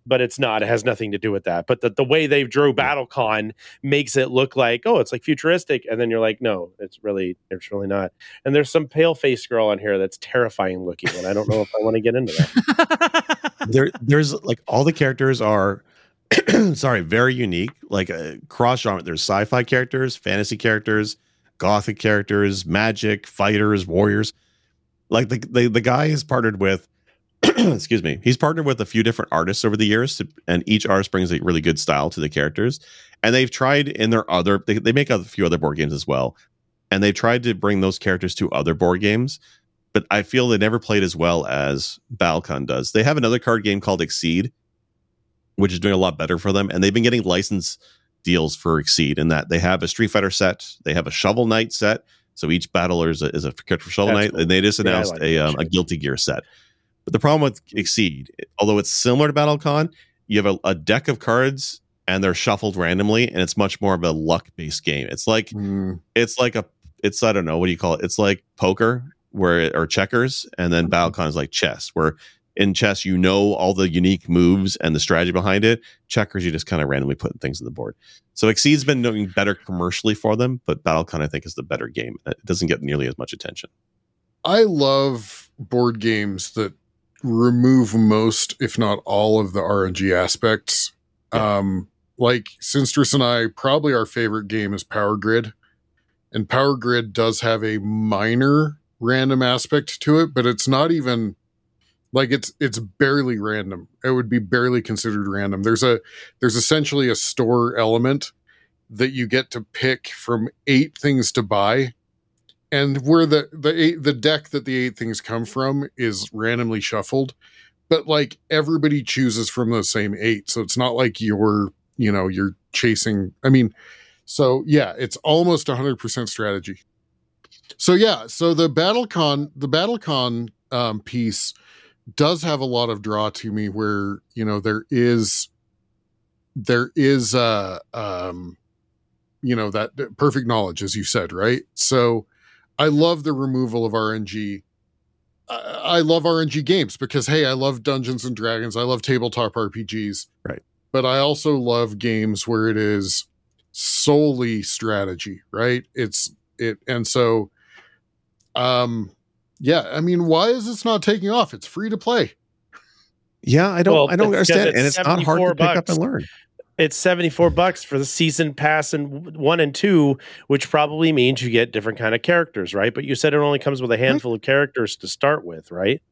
But it's not. It has nothing to do with that. But the, the way they drew BattleCon makes it look like, oh, it's like futuristic, and then you're like, no, it's really, it's really not. And there's some pale faced girl on here that's terrifying looking, and I don't know if I want to get into that. there there's like all the characters are sorry very unique like uh, cross genre. There's sci-fi characters fantasy characters gothic characters magic fighters warriors. Like the the, the guy is partnered with excuse me he's partnered with a few different artists over the years to, and each artist brings a really good style to the characters. And they've tried in their other they, they make a few other board games as well. And they've tried to bring those characters to other board games but I feel they never played as well as BattleCon does. They have another card game called Exceed, which is doing a lot better for them, and they've been getting license deals for Exceed in that they have a Street Fighter set, they have a Shovel Knight set, so each battler is a, is a character for Shovel That's Knight, cool. and they just Yeah, announced like a, um, a. Guilty Gear set. But the problem with Exceed, although it's similar to BattleCon, you have a, a deck of cards and they're shuffled randomly, and it's much more of a luck based game. It's like Mm, it's like a it's I don't know what do you call it? It's like poker where or checkers, and then BattleCon is like chess, where in chess you know all the unique moves and the strategy behind it. Checkers you just kind of randomly put things on the board. So Exceed's been doing better commercially for them, but Battlecon I think is the better game. It doesn't get nearly as much attention. I love board games that remove most, if not all, of the RNG aspects. Um, like Sinstress and I, probably our favorite game is Power Grid, and Power Grid does have a minor random aspect to it, but it's not even like it's it's barely random. It would be barely considered random. There's a there's essentially a store element that you get to pick from eight things to buy and where the the eight, the deck that the eight things come from is randomly shuffled but like everybody chooses from the same eight so it's not like you're you know you're chasing i mean so yeah it's almost 100% strategy so yeah so the battlecon the battlecon um piece does have a lot of draw to me where you know there is there is uh um you know that perfect knowledge as you said right? So i love the removal of rng I love rng games because hey i love dungeons and dragons. I love tabletop rpgs Right. but i also love games where it is solely strategy right? It's it and so um yeah i mean why is this not taking off it's free to play Yeah, I don't Well, I don't understand, it's and it's not hard to 74 pick up and learn. it's 74 bucks for the season pass and one and two which probably means you get different kind of characters right but you said it only comes with a handful of characters to start with right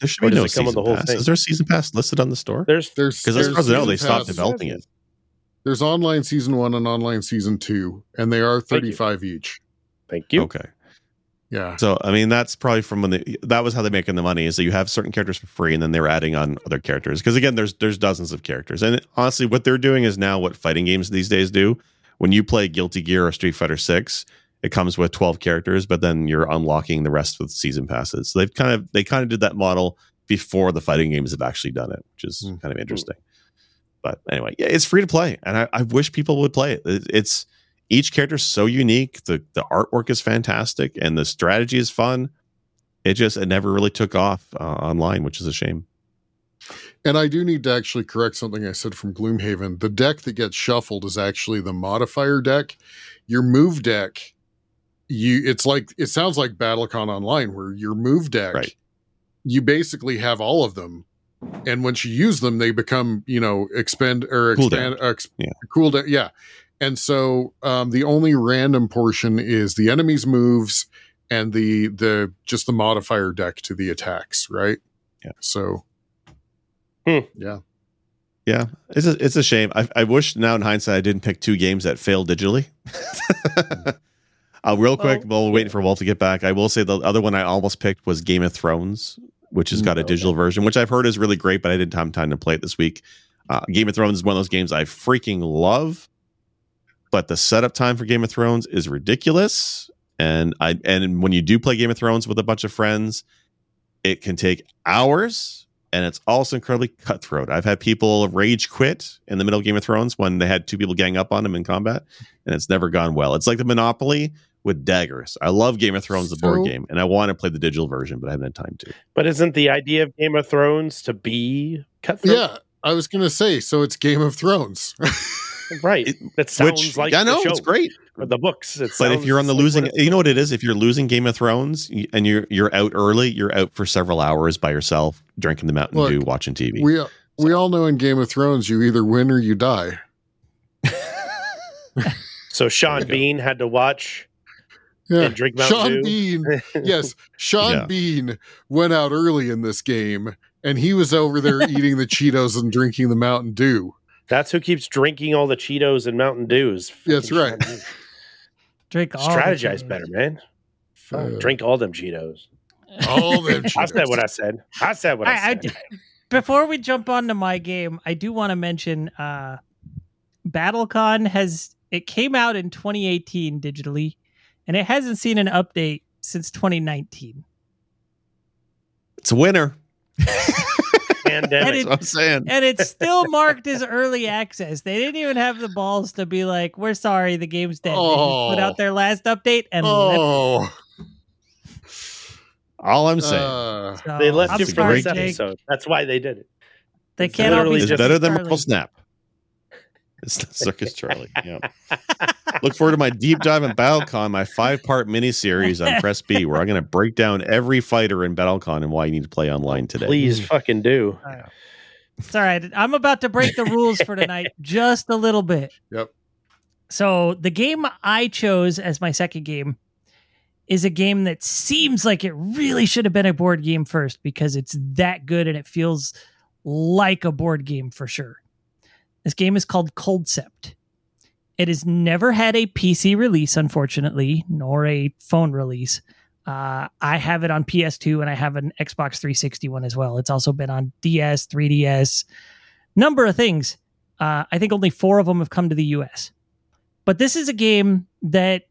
There should Or be no it season the whole pass. thing? Is there a season pass listed on the store? there's there's Because as there's far as I know, season they stopped developing it. there's online season one and online season two and they are Thank 35 each thank you Okay. Yeah So I mean, that's probably from when they, that was how they're making the money is that you have certain characters for free, and then they're adding on other characters. Because again, there's there's dozens of characters, and honestly, what they're doing is now what fighting games these days do. When you play Guilty Gear or Street Fighter Six, it comes with 12 characters, but then you're unlocking the rest with season passes. So they've kind of they kind of did that model before the fighting games have actually done it, which is Hmm. kind of interesting. But anyway, yeah, it's free to play, and I, I wish people would play it. It- It's each character is so unique. The the artwork is fantastic, and the strategy is fun. It just it never really took off uh, online, which is a shame. And I do need to actually correct something I said from Gloomhaven. The deck that gets shuffled is actually the modifier deck. Your move deck, you it's like it sounds like Battlecon Online, where your move deck, Right. you basically have all of them. And once you use them, they become, you know, expend or Cool expand uh, ex- Yeah. cool down. Yeah. And so um the only random portion is the enemy's moves and the the just the modifier deck to the attacks, right? Yeah. So Hmm. yeah. Yeah, it's a it's a shame. I, I wish now in hindsight I didn't pick two games that failed digitally. uh, real quick, Well, while we're waiting for Walt to get back, I will say the other one I almost picked was Game of Thrones, which has got a Okay. digital version, which I've heard is really great, but I didn't have time to play it this week. Uh, Game of Thrones is one of those games I freaking love, but the setup time for Game of Thrones is ridiculous. And I and when you do play Game of Thrones with a bunch of friends, it can take hours, and it's also incredibly cutthroat. I've had people rage quit in the middle of Game of Thrones when they had two people gang up on them in combat, and it's never gone well. It's like the Monopoly with daggers. I love Game of Thrones, the board game, and I want to play the digital version, but I haven't had time to. But isn't the idea of Game of Thrones to be cutthroat? Yeah, I was gonna say. So it's Game of Thrones. right. It- That sounds Which like I know the show it's great, or the books. It but if you're on the losing, it's- you know what it is. If you're losing Game of Thrones and you're you're out early, you're out for several hours by yourself, drinking the Mountain Look, Dew, watching TV. we we all know in Game of Thrones you either win or you die. So Sean. Bean had to watch Yeah. and drink Mountain Sean Dew. Bean, yes, Sean Yeah. Bean went out early in this game, and he was over there eating the Cheetos and drinking the Mountain Dew. That's who keeps drinking all the Cheetos and Mountain Dews. That's right. Drink all the Strategize better, man. Uh, drink all them Cheetos. All them I said what I said. I said what I, I, I said. before we jump on to my game, I do want to mention uh BattleCon has it came out in 2018 digitally, and it hasn't seen an update since 2019. it's a winner. Pandemic. That's what I'm saying. And it's still marked as early access. They didn't even have the balls to be like, "We're sorry, the game's dead." They just put Oh. out their last update and. Oh, All I'm saying. uh, So, they left I'm you for sorry, this Jake. episode. That's why they did it. They It's can't all literally be it's just- better than Charlie. Marvel Snap. It's the Circus Charlie. Yeah. Look forward to my deep dive in BattleCon, my five part miniseries on Press B, where I'm going to break down every fighter in BattleCon and why you need to play online today. Please hmm. fucking do. It's all right. I'm about to break the rules for tonight just a little bit. Yep. So the game I chose as my second game is a game that seems like it really should have been a board game first because it's that good and it feels like a board game for sure. This game is called Culdcept. It has never had a PC release, unfortunately, nor a phone release. Uh, I have it on PS2 and I have an Xbox 360 one as well. It's also been on DS, 3DS, number of things. Uh, I think only four of them have come to the US. But this is a game that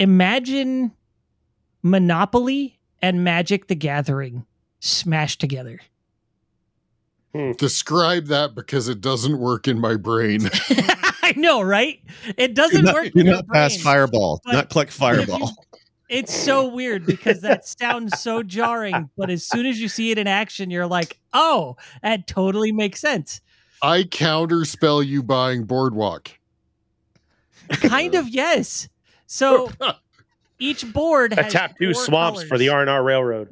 imagine Monopoly and Magic the Gathering smashed together. Hmm. describe that because it doesn't work in my brain. I know, right? It doesn't not, work. do in your not pass brain. Fireball. Not click but if you- Fireball. It's so weird because that sounds so jarring, but as soon as you see it in action, you're like, "Oh, that totally makes sense." I counterspell you buying Boardwalk. Kind of, yes. So each board I has tapped two four swamps for the. R and R Railroad.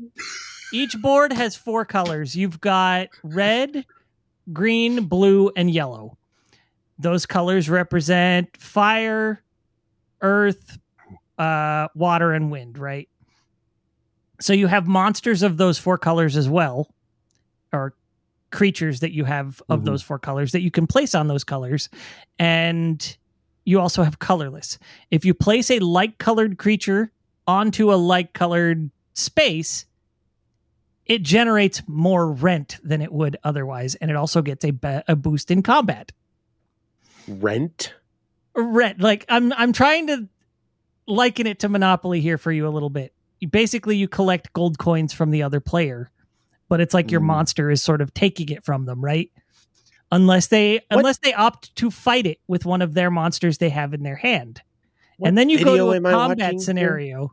Each board has four colors. You've got red, green, blue, and yellow. Those colors represent fire, earth, uh, water, and wind, right? So you have monsters of those four colors as well, or creatures that you have of Mhm. those four colors that you can place on those colors. And you also have colorless. If you place a light colored creature onto a light colored space, it generates more rent than it would otherwise. And it also gets a, ba- a boost in combat. Rent. Rent, like I'm, I'm trying to liken it to Monopoly here for you a little bit. You, basically, you collect gold coins from the other player, but it's like your Mm. monster is sort of taking it from them, right? Unless they, What- unless they opt to fight it with one of their monsters they have in their hand, What and then you go to a combat scenario. here?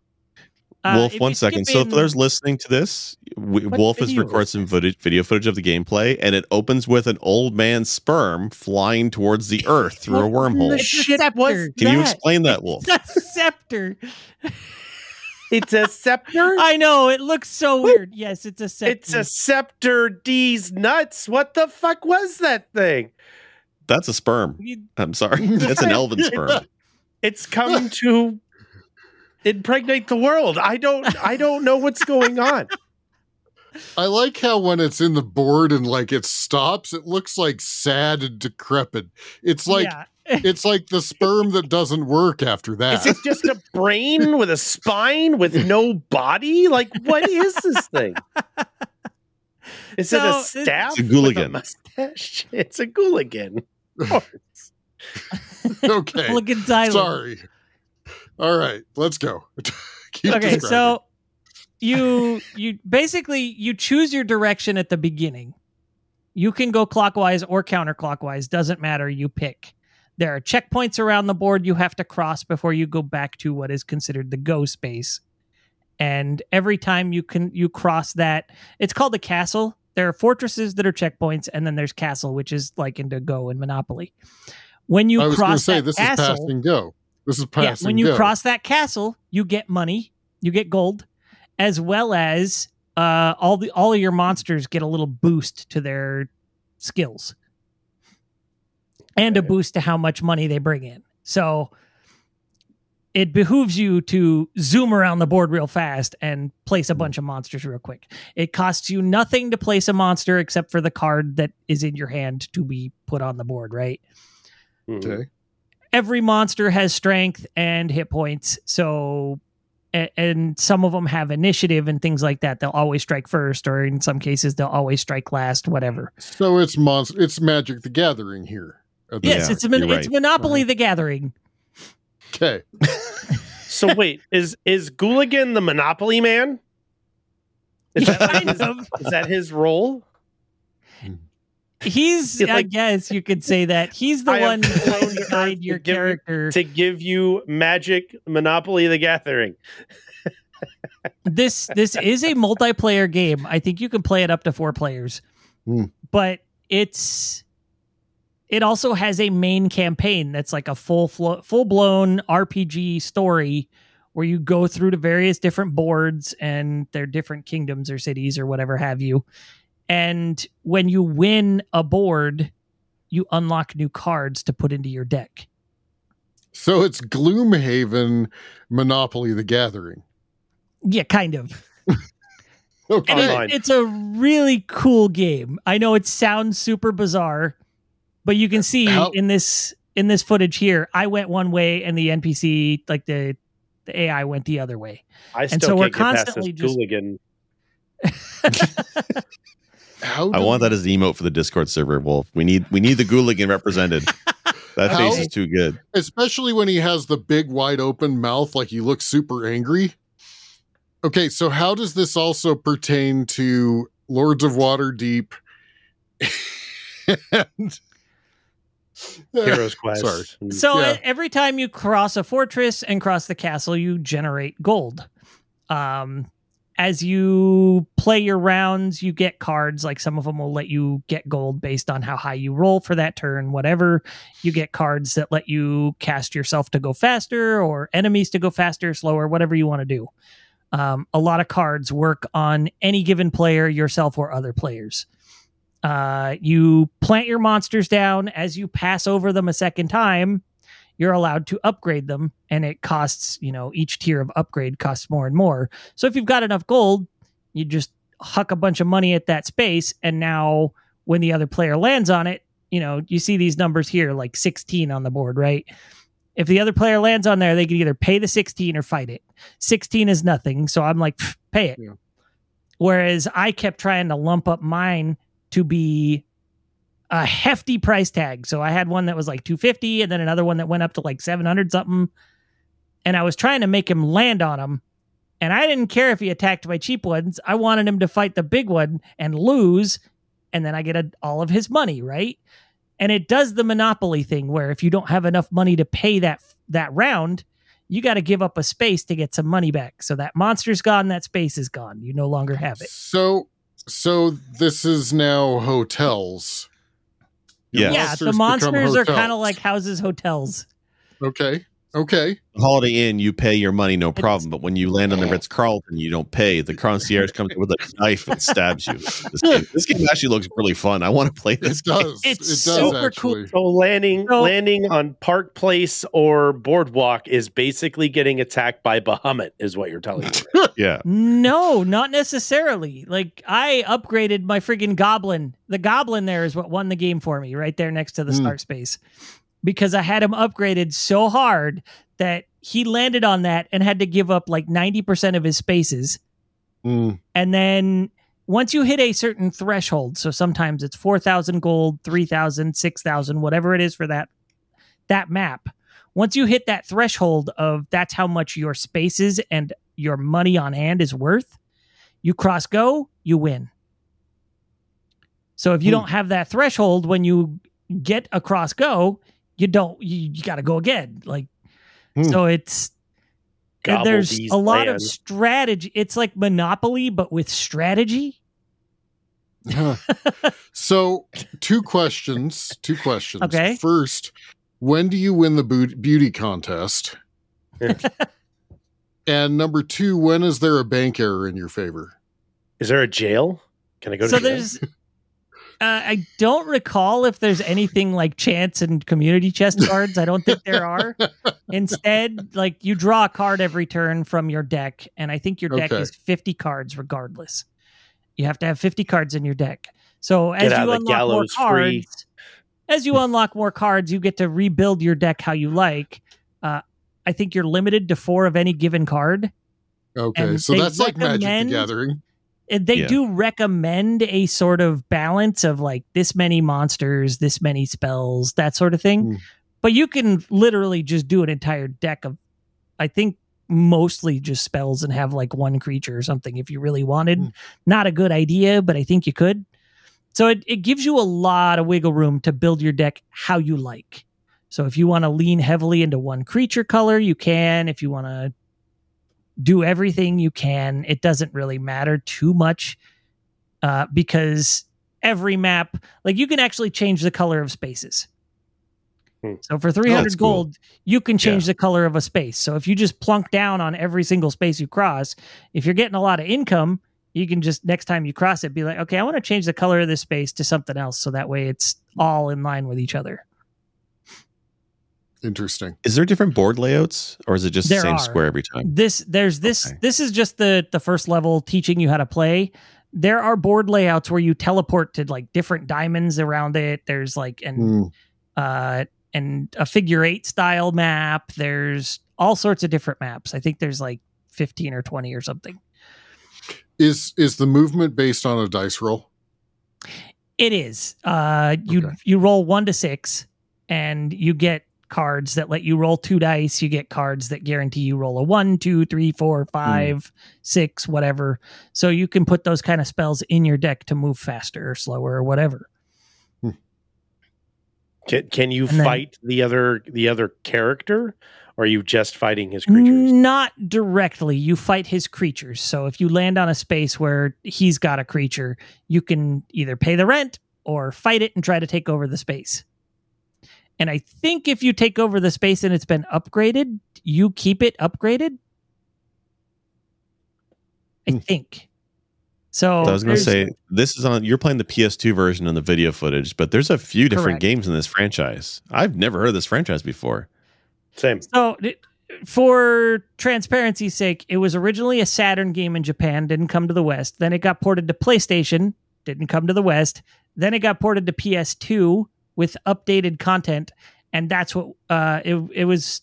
Scenario. Uh, Wolf, one second. one you second. skip So, for in- those listening to this, w- What Wolf has video recorded is some footage, video footage of the gameplay, and it opens with an old man's sperm flying towards the earth through a wormhole. the It's shit was scepter. Can you explain that, Wolf? It's a scepter. It's a scepter. I know it looks so weird. Yes, it's a scepter. it's a scepter. D's nuts. What the fuck was that thing? That's a sperm. I'm sorry. It's an elven sperm. It's come to impregnate the world. I don't. I don't know what's going on. I like how when it's in the board and like it stops, it looks like sad and decrepit. It's like yeah. it's like the sperm that doesn't work after Is that. it just a brain with a spine with no body? Like, what is this thing? Is So, it a it's- staff? It's a with a gooligan. mustache? It's a gooligan. okay. Hooligan Tyler. Sorry. All right, let's go. Keep okay so you you basically you choose your direction at the beginning. You can go clockwise or counterclockwise doesn't matter you pick. There are checkpoints around the board you have to cross before you go back to what is considered the go space. And every time you can you cross that it's called the castle. There are fortresses that are checkpoints and then there's castle which is like into go and monopoly. When you I was cross say that this castle, is pass and go. This is pass yeah, when you go. cross that castle, you get money, you get gold, as well as uh, all the all of your monsters get a little boost to their skills, and a boost to how much money they bring in. So it behooves you to zoom around the board real fast and place a bunch of monsters real quick. It costs you nothing to place a monster except for the card that is in your hand to be put on the board, right? Mhm. Okay. Every monster has strength and hit points so a- and some of them have initiative and things like that they'll always strike first or in some cases they'll always strike last whatever So it's monster. It's Magic the Gathering here. the- yes Yeah, it's a mon- you're it's right. monopoly uh-huh. the gathering Okay. So wait, is is Gooligan the Monopoly man? Is that, kind of is that his role? He's It's i guess you could say that he's the I one flown trying to to guide your give character To give you magic Monopoly the Gathering. this this is a multiplayer game. I think you can play it up to four players, Hmm. but it's it also has a main campaign that's like a full flo- full blown RPG story where you go through to various different boards and their different kingdoms or cities or whatever have you. And when you win a board, you unlock new cards to put into your deck. So it's Gloomhaven Monopoly the Gathering. Yeah, kind of. Okay. And it- it's a really cool game. I know it sounds super bizarre, but you can see How- in this in this footage here, I went one way and the NPC, like the the AI, went the other way. I still so we're can't get past constantly this just- Gooligan. How I do- want that as the emote for the Discord server, Wolf. We need we need the Gooligan represented. That face is too good. especially when he has the big wide open mouth like he looks super angry okay so how does this also pertain to lords of waterdeep and Heroes Quest. Sorry. So Yeah. e- every time you cross a fortress and cross the castle, you generate gold. Um, as you play your rounds, you get cards. Like some of them will let you get gold based on how high you roll for that turn. Whatever you get cards that let you cast yourself to go faster, or enemies to go faster, slower, whatever you want to do. Um, a lot of cards work on any given player, yourself or other players. Uh, you plant your monsters down as you pass over them a second time. You're allowed to upgrade them, and it costs, you know, each tier of upgrade costs more and more. So if you've got enough gold, you just huck a bunch of money at that space, and now when the other player lands on it, you know, you see these numbers here, like 16 on the board, right? If the other player lands on there, they can either pay the 16 or fight it. 16 is nothing, so I'm like, pay it. Yeah. Whereas I kept trying to lump up mine to be a hefty price tag. So I had one that was like 250 and then another one that went up to like 700 something. And I was trying to make him land on him. And I didn't care if he attacked my cheap ones. I wanted him to fight the big one and lose. And then I get a, all of his money, right? And it does the monopoly thing where if you don't have enough money to pay that that round, you got to give up a space to get some money back. So that monster's gone, that space is gone. You no longer have it. so so this is now hotels Your Yeah. Yeah, the monsters are kind of like houses, hotels. okay okay Holiday Inn, you pay your money, no problem. But when you land on the Ritz Carlton, you don't pay. The concierge comes with a knife and stabs you. This game, this game actually looks really fun. I want to play this. it does It's it does super cool. So landing So- landing on Park Place or Boardwalk is basically getting attacked by Bahamut, is what you're telling me. Yeah. No, not necessarily. Like I upgraded my friggin' goblin. The goblin there is what won the game for me, right there next to the Hmm. start space. Because I had him upgraded so hard that he landed on that and had to give up like 90% of his spaces. Mm, And then once you hit a certain threshold, so sometimes it's 4,000 gold, 3,000, 6,000, whatever it is for that that map. Once you hit that threshold of that's how much your spaces and your money on hand is worth, you cross go, you win. So if you Hmm. don't have that threshold when you get across go, you don't you, you got to go again. Like Hmm. so it's Gobble there's these a lot of strategy. It's like Monopoly but with strategy. So, two questions. Two questions. Okay. First, when do you win the beauty contest? and number two, when is there a bank error in your favor? Is there a jail? Can I go to so jail? there's uh, I don't recall if there's anything like chance and community chest cards. I don't think there are. Instead, like you draw a card every turn from your deck, and I think your deck Okay. is 50 cards regardless. You have to have 50 cards in your deck. So as you unlock more gallows free. cards, as you unlock more cards, you get to rebuild your deck how you like. Uh, I think you're limited to four of any given card. Okay, And so that's like Magic the Gathering. It- they Yeah. do recommend a sort of balance of like this many monsters, this many spells, that sort of thing. Hmm. But you can literally just do an entire deck of, I think, mostly just spells and have like one creature or something if you really wanted. Hmm. Not a good idea, but I think you could. So it, it gives you a lot of wiggle room to build your deck how you like. So if you want to lean heavily into one creature color, you can. If you want to do everything you can. It doesn't really matter too much uh, because every map, like you can actually change the color of spaces. Hmm. So for 300 that's cool. gold, you can change the color of a space. So if you just plunk down on every single space you cross, if you're getting a lot of income, you can just next time you cross it be like, okay, I want to change the color of this space to something else. So that way it's all in line with each other. Interesting. Is there different board layouts, or is it just There the same are. square every time? This there's this Okay. this is just the the first level teaching you how to play. There are board layouts where you teleport to like different diamonds around it. There's like an Hmm. uh and a figure eight style map. There's all sorts of different maps. I think there's like 15 or 20 or something. Is is the movement based on a dice roll? It is. Uh you Okay. you roll 1 to 6 and you get cards that let you roll two dice. You get cards that guarantee you roll a one, two, three, four, hmm. five, six, whatever. So you can put those kind of spells in your deck to move faster or slower or whatever. Hmm. Can, can you then- fight the other the other character, or are you just fighting his creatures? Not directly. You fight his creatures. So if you land on a space where he's got a creature, you can either pay the rent or fight it and try to take over the space. And I think if you take over the space and it's been upgraded, you keep it upgraded. I Hmm. think. So I was going to say this is on. You're playing the PS2 version in the video footage, but there's a few different Correct. games in this franchise. I've never heard of this franchise before. Same. So, for transparency's sake, it was originally a Saturn game in Japan, didn't come to the West. Then it got ported to PlayStation, didn't come to the West. Then it got ported to PS2 with updated content, and that's what uh, it it was.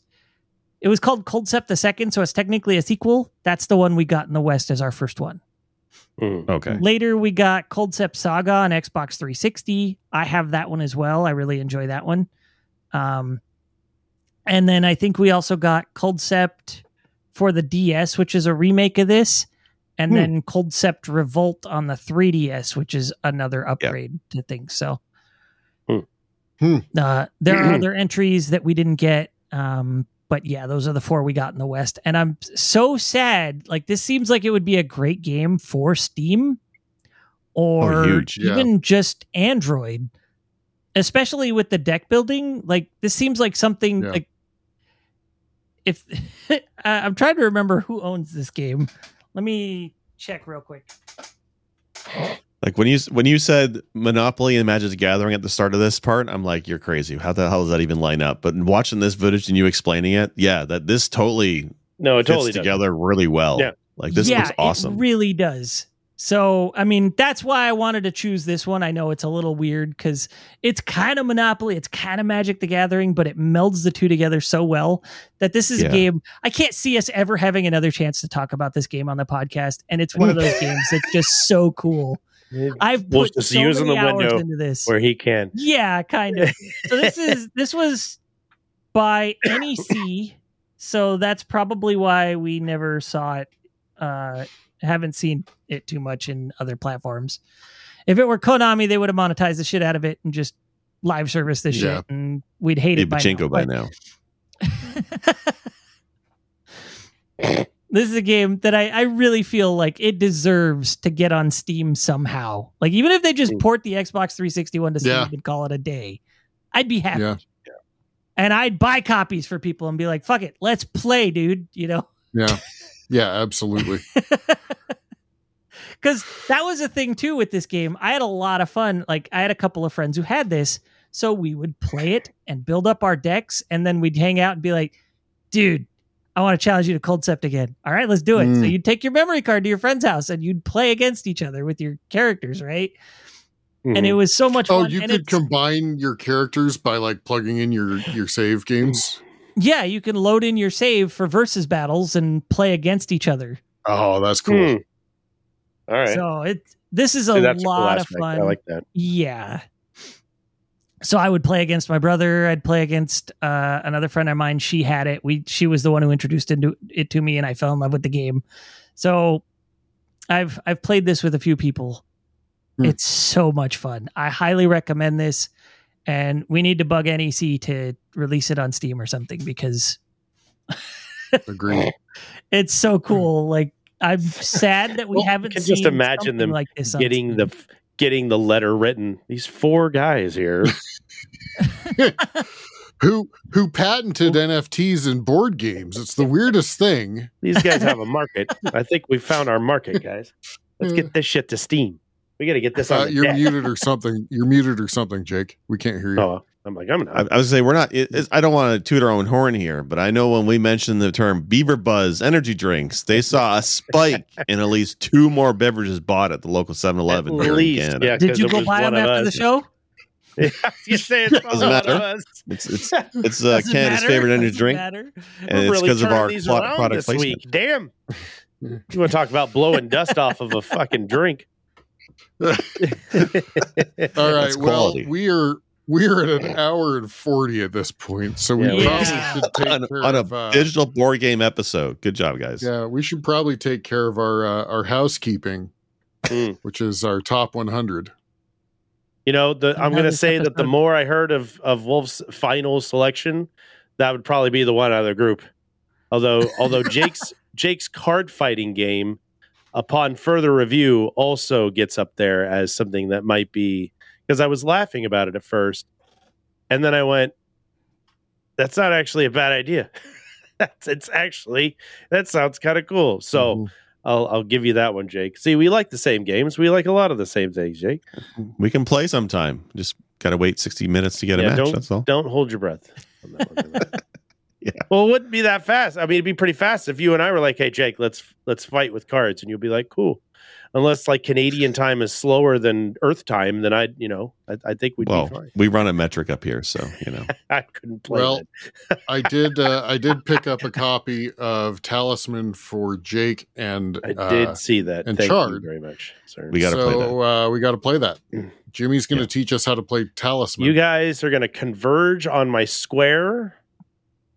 It was called Culdcept the Second, so it's technically a sequel. That's the one we got in the West as our first one. Mm. Okay. Later, we got Culdcept Saga on Xbox 360. I have that one as well. I really enjoy that one. Um, and then I think we also got Culdcept for the DS, which is a remake of this, and Hmm. then Culdcept Revolt on the 3DS, which is another upgrade to things. So. Hmm. Uh, there are other entries that we didn't get. Um, but yeah, those are the four we got in the West. And I'm so sad. Like, this seems like it would be a great game for Steam or huge, yeah. even just Android, especially with the deck building. Like, this seems like something Yeah. like if I'm trying to remember who owns this game. Let me check real quick. Like when you when you said Monopoly and Magic the Gathering at the start of this part, I'm like, you're crazy. How the hell does that even line up? But watching this footage and you explaining it, yeah, that this totally No, it fits totally does. together really well. Yeah. Like this yeah, looks awesome. It really does. So, I mean, that's why I wanted to choose this one. I know it's a little weird because it's kind of Monopoly, it's kind of Magic the Gathering, but it melds the two together so well that this is Yeah. a game I can't see us ever having another chance to talk about this game on the podcast. And it's one of those games that's just so cool. I've We'll put just so use in many the hours window into this. where he can. Yeah, kind of. So this is this was by NEC, so that's probably why we never saw it. Uh, haven't seen it too much in other platforms. If it were Konami, they would have monetized the shit out of it and just live service this Yeah. shit, and we'd hate Be it by now. by now. this is a game that I, I really feel like it deserves to get on Steam somehow. Like even if they just Mm. port the Xbox 360 one to Steam Yeah. and call it a day, I'd be happy. Yeah. And I'd buy copies for people and be like, "Fuck it, let's play, dude." You know, Yeah. Yeah, absolutely. because that was a thing too with this game. I had a lot of fun. Like I had a couple of friends who had this, so we would play it and build up our decks, and then we'd hang out and be like, "Dude, I want to challenge you to Culdcept again. All right, let's do it." So Mm. you'd take your memory card to your friend's house and you'd play against each other with your characters, right? And it was so much fun. Oh, fun. you and could combine your characters by like plugging in your your save games. yeah, you can load in your save for versus battles and play against each other. Oh, that's cool. Hmm. All right. So it this is a See, cool lot of aspect. fun. I like that. Yeah. So I would play against my brother. I'd play against uh, another friend of mine. She had it. We she was the one who introduced it to, it to me, and I fell in love with the game. So I've I've played this with a few people. Hmm. It's so much fun. I highly recommend this, and we need to bug NEC to release it on Steam or something because Agreed. it's so cool. Like I'm sad that we Well, haven't can seen just imagine them like this Getting the getting the letter written. These four guys here. who who patented NFTs in board games? It's the weirdest thing. These guys have a market. I think we found our market, guys. Let's get this shit to Steam. We got to get this Uh, on. the you're deck. muted or something. You're muted or something, Jake. We can't hear you. Oh, I'm like, I'm I, not. I was say we're not. It, it's- I don't want to toot our own horn here, but I know when we mentioned the term Beaver Buzz energy drinks, they saw a spike in at least two more beverages bought at the local 7-Eleven At here in least, Canada. yeah. Did 'cause you go buy them of after the us. show? you say it's from Doesn't of matter. us. It's it's it's uh, Canada's matter. favorite energy drink, matter. and We're it's really because of our these pro- around product this placement. week. Damn. You want to talk about blowing dust off of a fucking drink? All right. Well, we are we are at an hour and forty at this point, so we Yeah, probably Yeah. should take on, care on a of. Uh, digital board game episode. Good job, guys. yeah, we should probably take care of our uh, our housekeeping, Mm. which is our top one hundred. You know, the, I'm going to say that the more I heard of of Wolf's final selection, that would probably be the one out of the group. Although, although Jake's Jake's card fighting game, upon further review, also gets up there as something that might be because I was laughing about it at first, and then I went, "That's not actually a bad idea. That's it's actually that sounds kind of cool." So. Mhm. I'll I'll give you that one, Jake. See, we like the same games. We like a lot of the same things, Jake. We can play sometime. Just gotta wait sixty minutes to get a match. don't- That's all. Don't hold your breath. on. Yeah. Well, it wouldn't be that fast. I mean, it'd be pretty fast if you and I were like, "Hey, Jake, let's let's fight with cards," and you'd be like, "Cool." Unless like Canadian time is slower than Earth time, then I'd you know I, I think we'd Well, be fine. we run a metric up here, so you know. I couldn't play. Well, that. I did. Uh, I did pick up a copy of Talisman for Jake and I uh, did see that. and Thank you Chard. very much, sir. We gotta play that. so uh, we got to play that. Mm. Jimmy's going to Yeah. teach us how to play Talisman. you guys are going to converge on my square,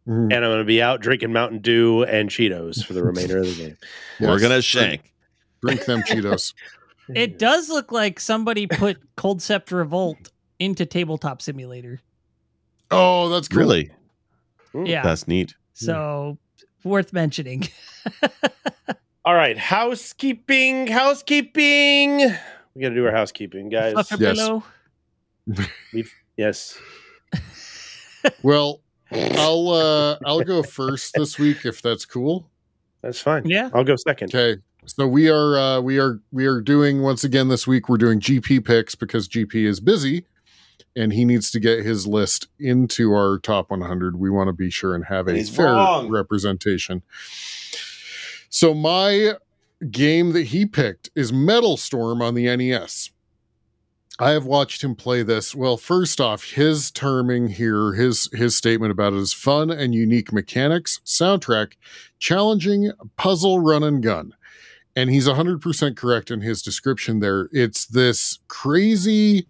Mhm. and I'm going to be out drinking Mountain Dew and Cheetos for the remainder of the game. We're Yes. gonna shank. Drink them Cheetos. It does look like somebody put Culdcept Revolt into Tabletop Simulator. Oh, that's cool. Really? Yeah. That's neat. So worth mentioning. All right, housekeeping, housekeeping. We got to do our housekeeping, guys. Fluff your Yes. pillow. Yes. Well, I'll uh, I'll go first this week if that's cool. That's fine. Yeah. I'll go second. Okay. So we are uh, we are we are doing once again this week. We're doing GP picks because GP is busy, and he needs to get his list into our top 100. We want to be sure and have a He's fair wrong. representation. So my game that he picked is Metal Storm on the NES. I have watched him play this. Well, first off, his terming here, his his statement about it is fun and unique mechanics, soundtrack, challenging puzzle run and gun. And he's 100% correct in his description there. It's this crazy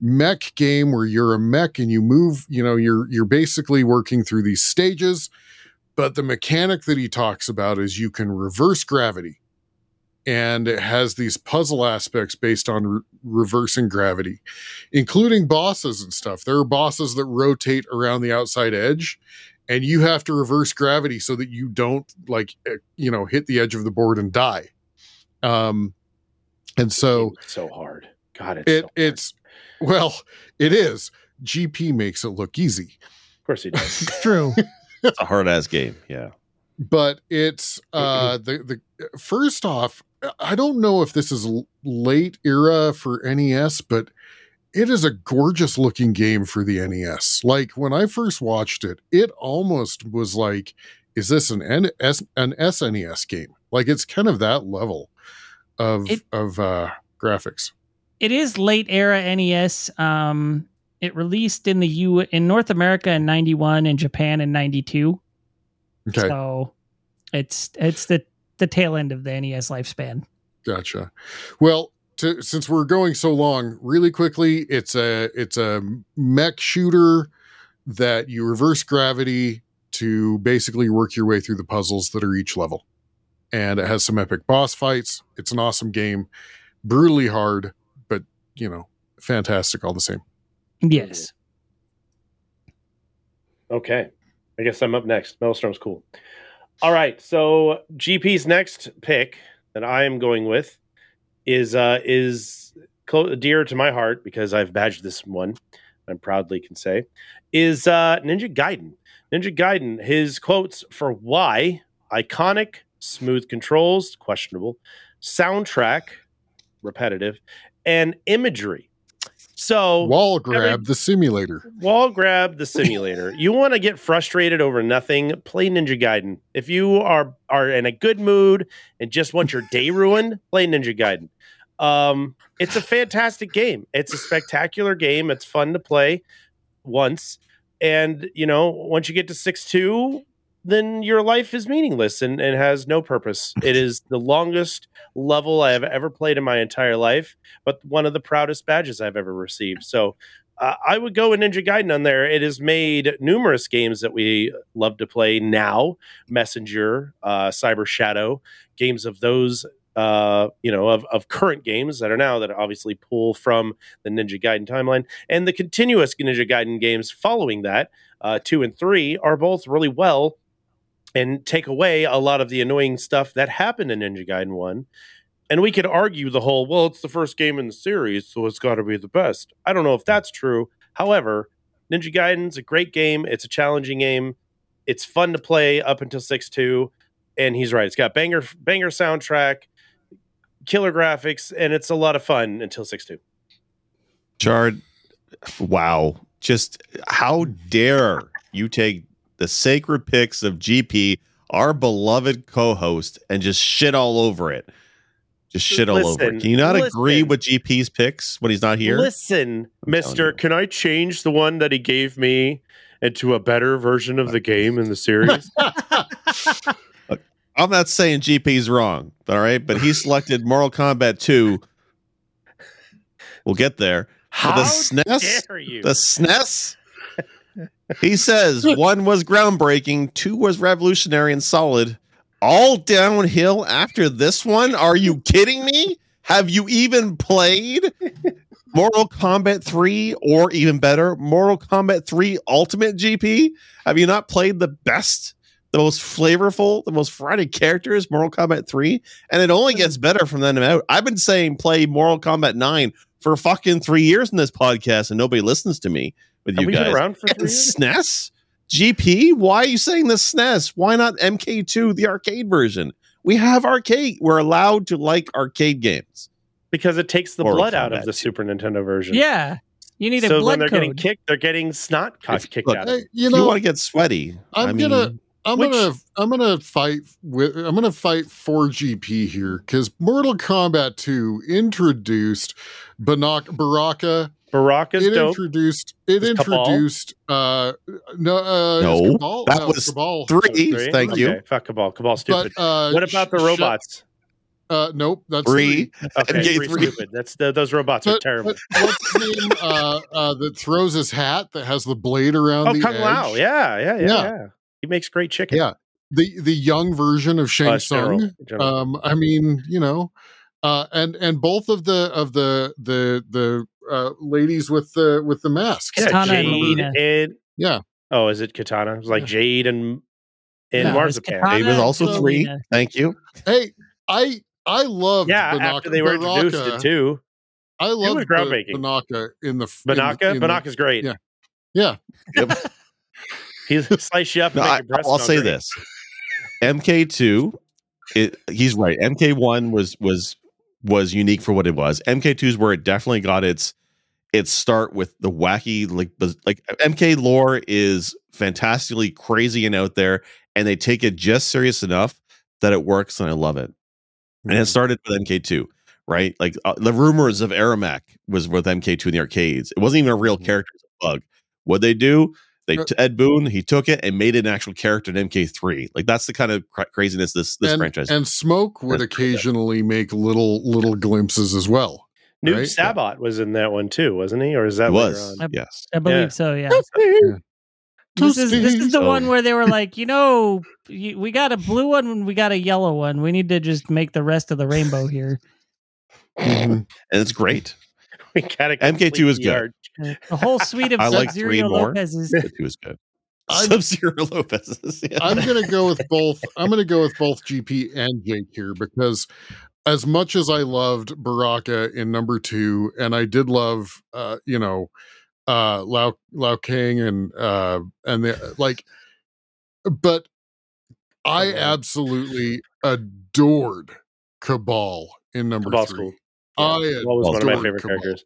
mech game where you're a mech and you move, you know, you're you're basically working through these stages, but the mechanic that he talks about is you can reverse gravity and it has these puzzle aspects based on re- reversing gravity, including bosses and stuff. There are bosses that rotate around the outside edge, and you have to reverse gravity so that you don't like eh, you know hit the edge of the board and die. Um, and so so hard. God, it's it so hard. it's well, it is. GP makes it look easy. of course he does. True. It's a hard ass game. Yeah. but it's uh the the first off i don't know if this is late era for nes but it is a gorgeous looking game for the nes like when i first watched it it almost was like is this an N- S- an snes game like it's kind of that level of It- of uh graphics it is late era NES. Um, it released in the U in North America in '91 and Japan in '92. okay So it's it's the the tail end of the NES lifespan. Gotcha. Well, to, since we're going so long, really quickly, it's a it's a mech shooter that you reverse gravity to basically work your way through the puzzles that are each level, and it has some epic boss fights. It's an awesome game, brutally hard, but you know, fantastic all the same. Yes. Okay. I guess I'm up next. Metal Storm's cool. All right. So GP's next pick that I am going with is uh is close dear to my heart because I've badged this one. I proudly can say is uh Ninja Gaiden. Ninja Gaiden. His quotes for why iconic, smooth controls, questionable, soundtrack, repetitive, and imagery. So Wall grab the simulator. Wall grab the simulator. you want to get frustrated over nothing? Play Ninja Gaiden. If you are are in a good mood and just want your day ruined, play Ninja Gaiden. Um, it's a fantastic game. It's a spectacular game. It's fun to play once, and you know once you get to six two, then your life is meaningless and, and has no purpose. It is the longest level I have ever played in my entire life, but one of the proudest badges I've ever received. So uh, I would go with Ninja Gaiden on there. It has made numerous games that we love to play now Messenger, uh, Cyber Shadow, games of those. Uh, you know, of, of current games that are now that obviously pull from the Ninja Gaiden timeline, and the continuous Ninja Gaiden games following that, uh, two and three, are both really well and take away a lot of the annoying stuff that happened in Ninja Gaiden 1. And we could argue the whole, well, it's the first game in the series, so it's got to be the best. I don't know if that's true. However, Ninja Gaiden's a great game. It's a challenging game. It's fun to play up until 6 2. And he's right. It's got banger banger soundtrack, killer graphics, and it's a lot of fun until 6 2. Chard, wow. Just how dare you take the sacred picks of GP, our beloved co host, and just shit all over it? Just shit all over it. Can you not agree with GP's picks when he's not here? Listen, I'm Mister, can I change the one that he gave me into a better version of the game in the series? I'm not saying GP's wrong, all right, but he selected Mortal Kombat 2. We'll get there. How the SNES? dare you? The SNES. He says one was groundbreaking, two was revolutionary and solid. All downhill after this one? Are you kidding me? Have you even played Mortal Kombat 3 or even better, Mortal Kombat 3 Ultimate GP? Have you not played the best, the most flavorful, the most variety characters, Mortal Kombat 3? And it only gets better from then out. I've been saying play Mortal Kombat 9 for fucking three years in this podcast, and nobody listens to me with Have you we been guys. around for And three years? SNES? GP? Why are you saying the SNES? Why not MK2, the arcade version? We have arcade. We're allowed to like arcade games. Because it takes the Mortal blood out Kombat of the too. Super Nintendo version. Yeah. You need a blood. so when they're getting kicked, they're getting snot co- kicked look, out of you If you want to get sweaty, I'm I mean, gonna- I'm Which- gonna I'm gonna fight with I'm gonna fight for GP here because Mortal Kombat 2 introduced Banak Baraka. Baraka's It dope. introduced it Is Kabal? introduced uh no uh No, Kabal? that No, was Kabal. Three. Three? Thank Okay, you. Fuck Kabal. Kabal's But stupid. uh what about the Sh- robots? Uh nope, that's Three. Okay, MK3. three stupid. That's the, those robots are terrible. but what's his name uh, uh, that throws his hat that has the blade around Oh, the Kung edge? Lao. Yeah, yeah, yeah, Yeah. yeah. He makes great chicken. Yeah. The the young version of Shang Uh, Tsung. Um, I mean, you know, uh, and and both of the of the the the uh, ladies with the with the masks. yeah, Katana and Jade Mileena. and Yeah. oh, is it Katana? It was like Jade and and No, it was Marzipan. It was also and three. Mileena. Thank you. Hey, I I love Yeah, after they were introduced to too. I love was groundbreaking. Banaka in the in the- Banaka, in the- Banaka's great. yeah. yeah. Yep. He slice you up and No, make I, your breast I'll say great. this: MK2, it, he's right. MK1 was was was unique for what it was. MK2 is where it definitely got its its start with the wacky like like MK lore is fantastically crazy and out there, and they take it just serious enough that it works, and I love it. And Mm-hmm. it started with MK2, right? Like uh, the rumors of Ermac was with MK2 in the arcades. It wasn't even a real Mhm. character; it was a bug. What they do? They t- Ed Boon he took it and made it an actual character in MK3. Like that's the kind of cra- craziness this this and, franchise. and Smoke would That's pretty good. occasionally make little little glimpses as well. Nuke right? Saibot was in that one too, wasn't he? Or is that it later was on? on? yes. I believe Yeah. so. Yeah. Yeah. This is this is the So- one where they were like, you know, y- we got a blue one and we got a yellow one. We need to just make the rest of the rainbow here. Mhm. and it's great. We gotta MK2 is good. art. The whole suite of I like Sub-Zero three more. Lopez's. The two is good. I'm- Sub Zero Lopez. Yeah. I'm gonna go with both. I'm gonna go with both GP and Jake here because as much as I loved Baraka in number two, and I did love uh, you know, uh Lao Lao King and uh and the like but I absolutely adored Kabal in number Kabal's three. cool. I Kabal's one of my favorite Kabal. characters.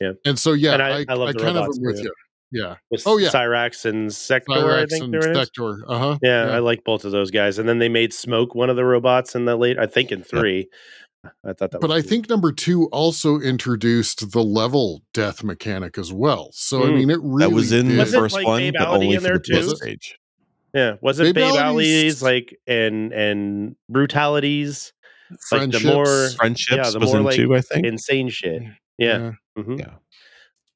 Yeah, and so yeah, And I, I- I love I kind of am with you. Yeah. With Oh, yeah. Cyrax and Sector, I think and there is. Sector. Uh-huh. Yeah, Yeah. I like both of those guys. And then they made Smoke one of the robots in the late, I think in three. I thought that but was I cool. think number two also introduced the level death mechanic as well. So I Mm. mean, it really that was in the did- Was it first like one, Babe but Alley only in for there the too? stage. Yeah, was it Babe Babe, Alley's- Alley's like and and brutalities, like friendships. the more Friendships yeah, the was more, in like, two, I think. insane shit. Yeah. mhm. Yeah.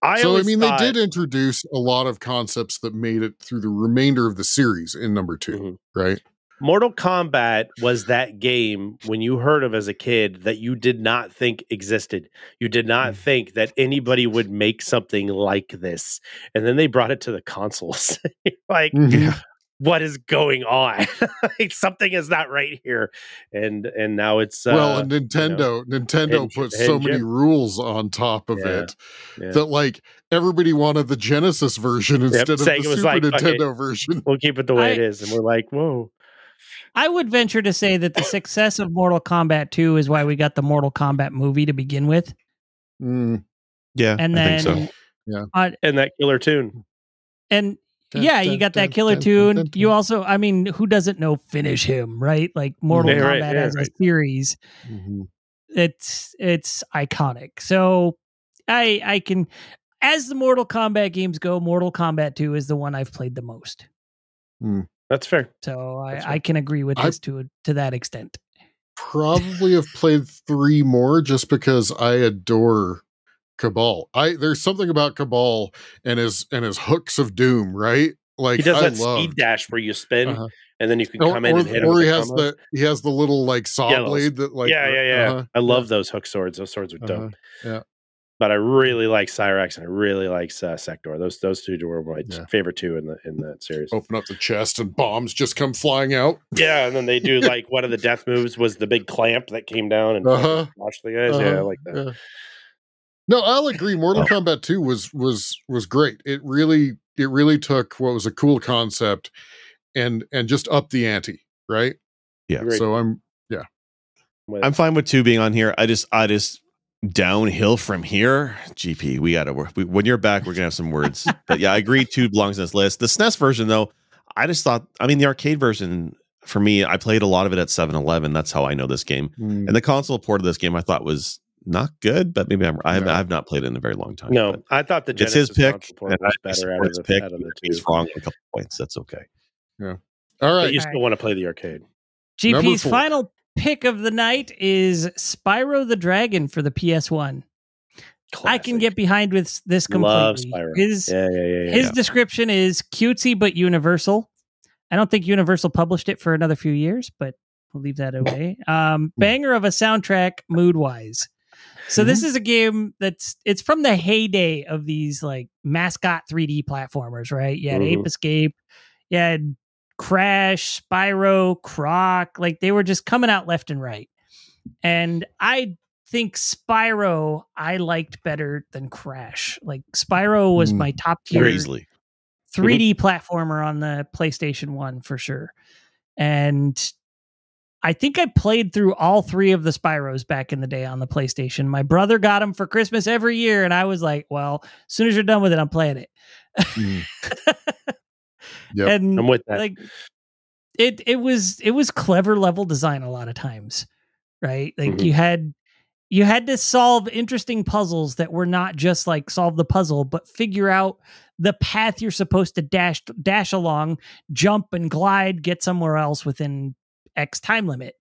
I so I mean, thought- they did introduce a lot of concepts that made it through the remainder of the series in number 2 Mhm. right? Mortal Kombat was that game when you heard of as a kid that you did not think existed. You did not Mm. think that anybody would make something like this. And then they brought it to the consoles. like, Mhm. What is going on? like something is not right here. And and now it's uh well, and Nintendo, Nintendo Hidden- put hidden so many rules on top of Yeah, it yeah. that like everybody wanted the Genesis version instead of the saying it was Super like, fuck it. Nintendo version. we'll keep it the way I- it is. And we're like, whoa. I would venture to say that the success of Mortal Kombat 2 is why we got the Mortal Kombat movie to begin with. Mm. Yeah, And I then think so. And that killer tune. and Dun, yeah, you dun, got that killer dun, tune. dun, dun, You also, I mean, who doesn't know finish him, right? Like Mortal Yeah, right, Kombat yeah, as right. a series, Mhm. it's it's iconic. So I I can as the Mortal Kombat games go, Mortal Kombat 2 is the one I've played the most. That's fair. So That's I, right. I can agree with I- this to to that extent. probably have played three more just because I adore Kabal. I there's something about Kabal and his and his hooks of doom, right? Like He does I that love. speed dash where you spin Uh-huh. and then you can Or, come in or- and hit him. or he has combos. the he has the little like saw Yeah, blade that like yeah, yeah, yeah. uh-huh, I love those hook swords. Those swords are dope. uh-huh, yeah. But I really like Cyrax and I really like uh, Sector. Those those two were my Yeah. favorite two in the in that series. Open up the chest and bombs just come flying out. Yeah, and then they do like one of the death moves was the big clamp that came down and watched the guys. Yeah, I Uh-huh, like that. Yeah. No, I'll agree. Mortal Oh. Kombat 2 was was was great. It really it really took what was a cool concept and and just up the ante, right? Yeah. Agreed. So I'm yeah. I'm fine with two being on here. I just, I just downhill from here. GP, we got to work. We, when you're back, we're gonna have some words. but yeah, I agree. Two belongs in this list. The SNES version, though, I just thought, I mean, the arcade version for me, I played a lot of it at 7 Eleven. That's how I know this game. Mm. And the console port of this game I thought was not good, but maybe I'm, I have, No. I've not played it in a very long time. No, I thought the it's his pick. console and was better out of the, pick. out of the He's two. wrong a couple points. That's okay. All But right. you still want to play the arcade. GP's final pick of the night is Spyro the Dragon for the PS1. I can get behind with this completely. Love Spyro. His yeah, yeah, yeah, yeah. his yeah. description is cutesy but universal. I don't think Universal published it for another few years, but we'll leave that away. Um, banger of a soundtrack, mood wise. So this is a game that's it's from the heyday of these like mascot 3D platformers, right? You had Mhm. Ape Escape, you had Crash, Spyro, Croc, like they were just coming out left and right. And I think Spyro I liked better than Crash. Like Spyro was Mm. my top tier Very easily. 3D platformer on the PlayStation 1 for sure. And I think I played through all three of the Spyros back in the day on the PlayStation. My brother got them for Christmas every year, and I was like, well, as soon as you're done with it, I'm playing it. Mm. Yep. And I'm with that. like it it was it was clever level design a lot of times right like Mhm. you had you had to solve interesting puzzles that were not just like solve the puzzle but figure out the path you're supposed to dash dash along jump and glide get somewhere else within x time limit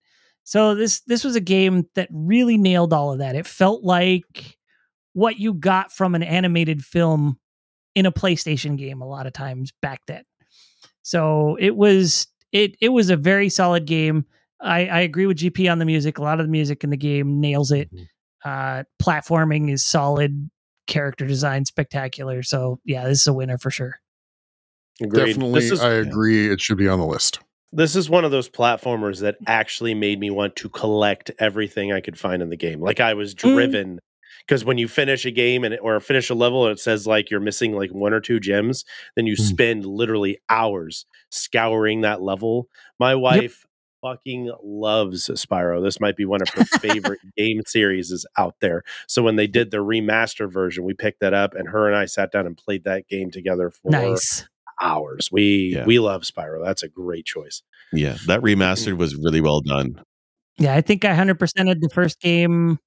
so this this was a game that really nailed all of that it felt like what you got from an animated film in a PlayStation game a lot of times back then. So it was it it was a very solid game. I, I agree with GP on the music. A lot of the music in the game nails it. Uh, platforming is solid. Character design spectacular. So yeah, this is a winner for sure. Agreed. Definitely, This is I agree. It should be on the list. This is one of those platformers that actually made me want to collect everything I could find in the game. Like I was Mm. driven because when you finish a game and or finish a level, and it says like you're missing like one or two gems. Then you Mm. spend literally hours scouring that level. My wife fucking loves Spyro. This might be one of her favorite game series is out there. So when they did the remaster version, we picked that up, and her and I sat down and played that game together for Nice. Hours. We Yeah. we love Spyro. That's a great choice. Yeah, that remastered mm. was really well done. Yeah, I think I hundred percented the first game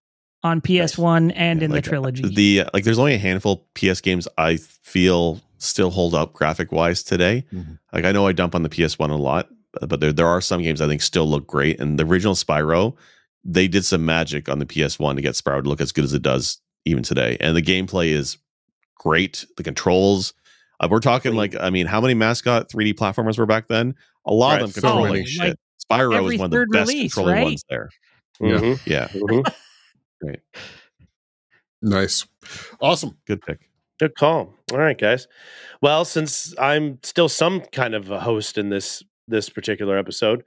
on PS1 and Yeah, in like, the trilogy. The uh, like, there's only a handful PS games I feel still hold up graphic wise today. Mhm. Like I know I dump on the PS1 a lot, uh, but there there are some games I think still look great. And the original Spyro, they did some magic on the PS1 to get Spyro to look as good as it does even today. And the gameplay is great. The controls. Uh, we're talking Clean. like I mean, how many mascot 3D platformers were back then? A lot Right, of them so control many. like shit. Like, Spyro every was one of the best release, controlling right? ones there. Yeah. Mhm. Yeah, Mhm. Nice. Awesome. good pick. Good call. All right, guys. Well, since I'm still some kind of a host in this this particular episode,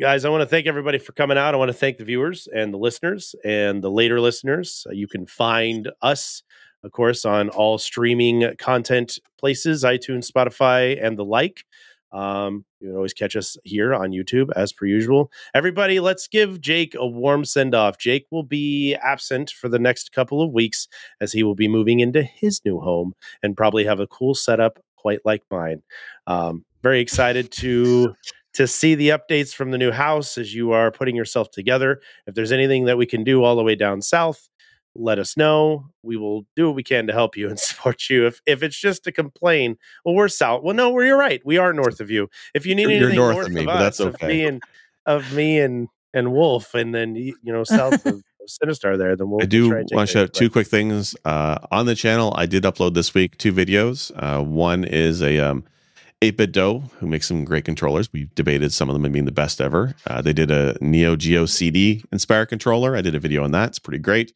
guys, I want to thank everybody for coming out. I want to thank the viewers and the listeners and the later listeners. Uh, you can find us, of course, on all streaming content places, iTunes, Spotify, and the like. Um, you can always catch us here on YouTube as per usual. Everybody, let's give Jake a warm send off. Jake will be absent for the next couple of weeks as he will be moving into his new home and probably have a cool setup quite like mine. Um, very excited to to see the updates from the new house as you are putting yourself together. If there's anything that we can do all the way down south, let us know. We will do what we can to help you and support you. If if it's just to complain, well, we're south. Well, no, we're you're right. We are north of you. If you need You're- anything north north, of me, of but that's us, of okay. me and of me and and Wolf, and then you know south of Sinistar there, then we'll. I do want to shout out two quick things uh, on the channel. I did upload this week two videos. Uh, one is a um, 8BitDo who makes some great controllers. We debated some of them being the best ever. Uh, they did a Neo Geo CD Inspire controller. I did a video on that. It's pretty great.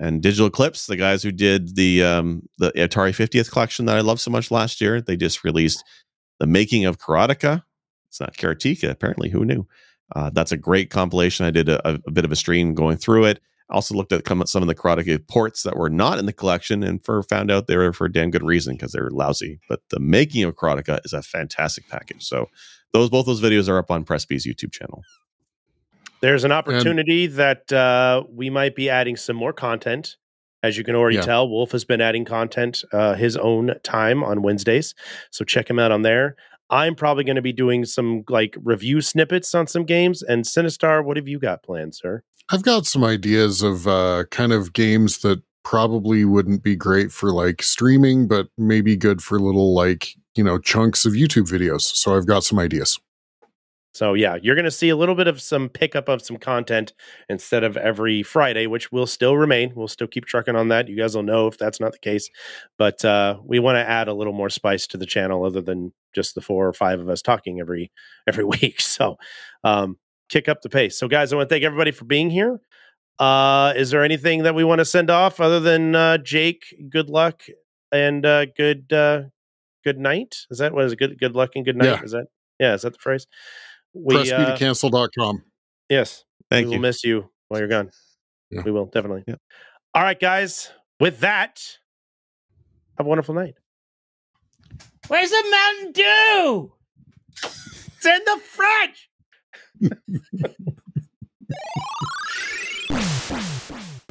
And Digital Eclipse, the guys who did the um, the Atari 50th collection that I loved so much last year, they just released the making of Karateka. It's not Karateka, apparently. Who knew? Uh, that's a great compilation. I did a, a, bit of a stream going through it. I Also looked at some of the Karateka ports that were not in the collection and for found out they were for a damn good reason because they're lousy. But the making of Karateka is a fantastic package. So those both those videos are up on Press B's YouTube channel. There's an opportunity that uh, we might be adding some more content. As you can already Yeah. tell, Wolf has been adding content uh, his own time on Wednesdays. So check him out on there. I'm probably going to be doing some like review snippets on some games. And Sinistar, what have you got planned, sir? I've got some ideas of uh, kind of games that probably wouldn't be great for like streaming, but maybe good for little like, you know, chunks of YouTube videos. So I've got some ideas. So yeah, you're going to see a little bit of some pickup of some content instead of every Friday, which will still remain. We'll still keep trucking on that. You guys will know if that's not the case, but uh, we want to add a little more spice to the channel, other than just the four or five of us talking every every week. So um, kick up the pace. So guys, I want to thank everybody for being here. Uh, is there anything that we want to send off other than uh, Jake? Good luck and uh, good uh, good night. Is that what is it? Good good luck and good night? Yeah. Is that yeah? Is that the phrase? We, uh, PressBToCancel.com. Yes. Thank we you. will miss you while you're gone. Yeah. We will definitely. Yeah. All right, guys. With that, have a wonderful night. Where's the Mountain Dew? It's in the fridge.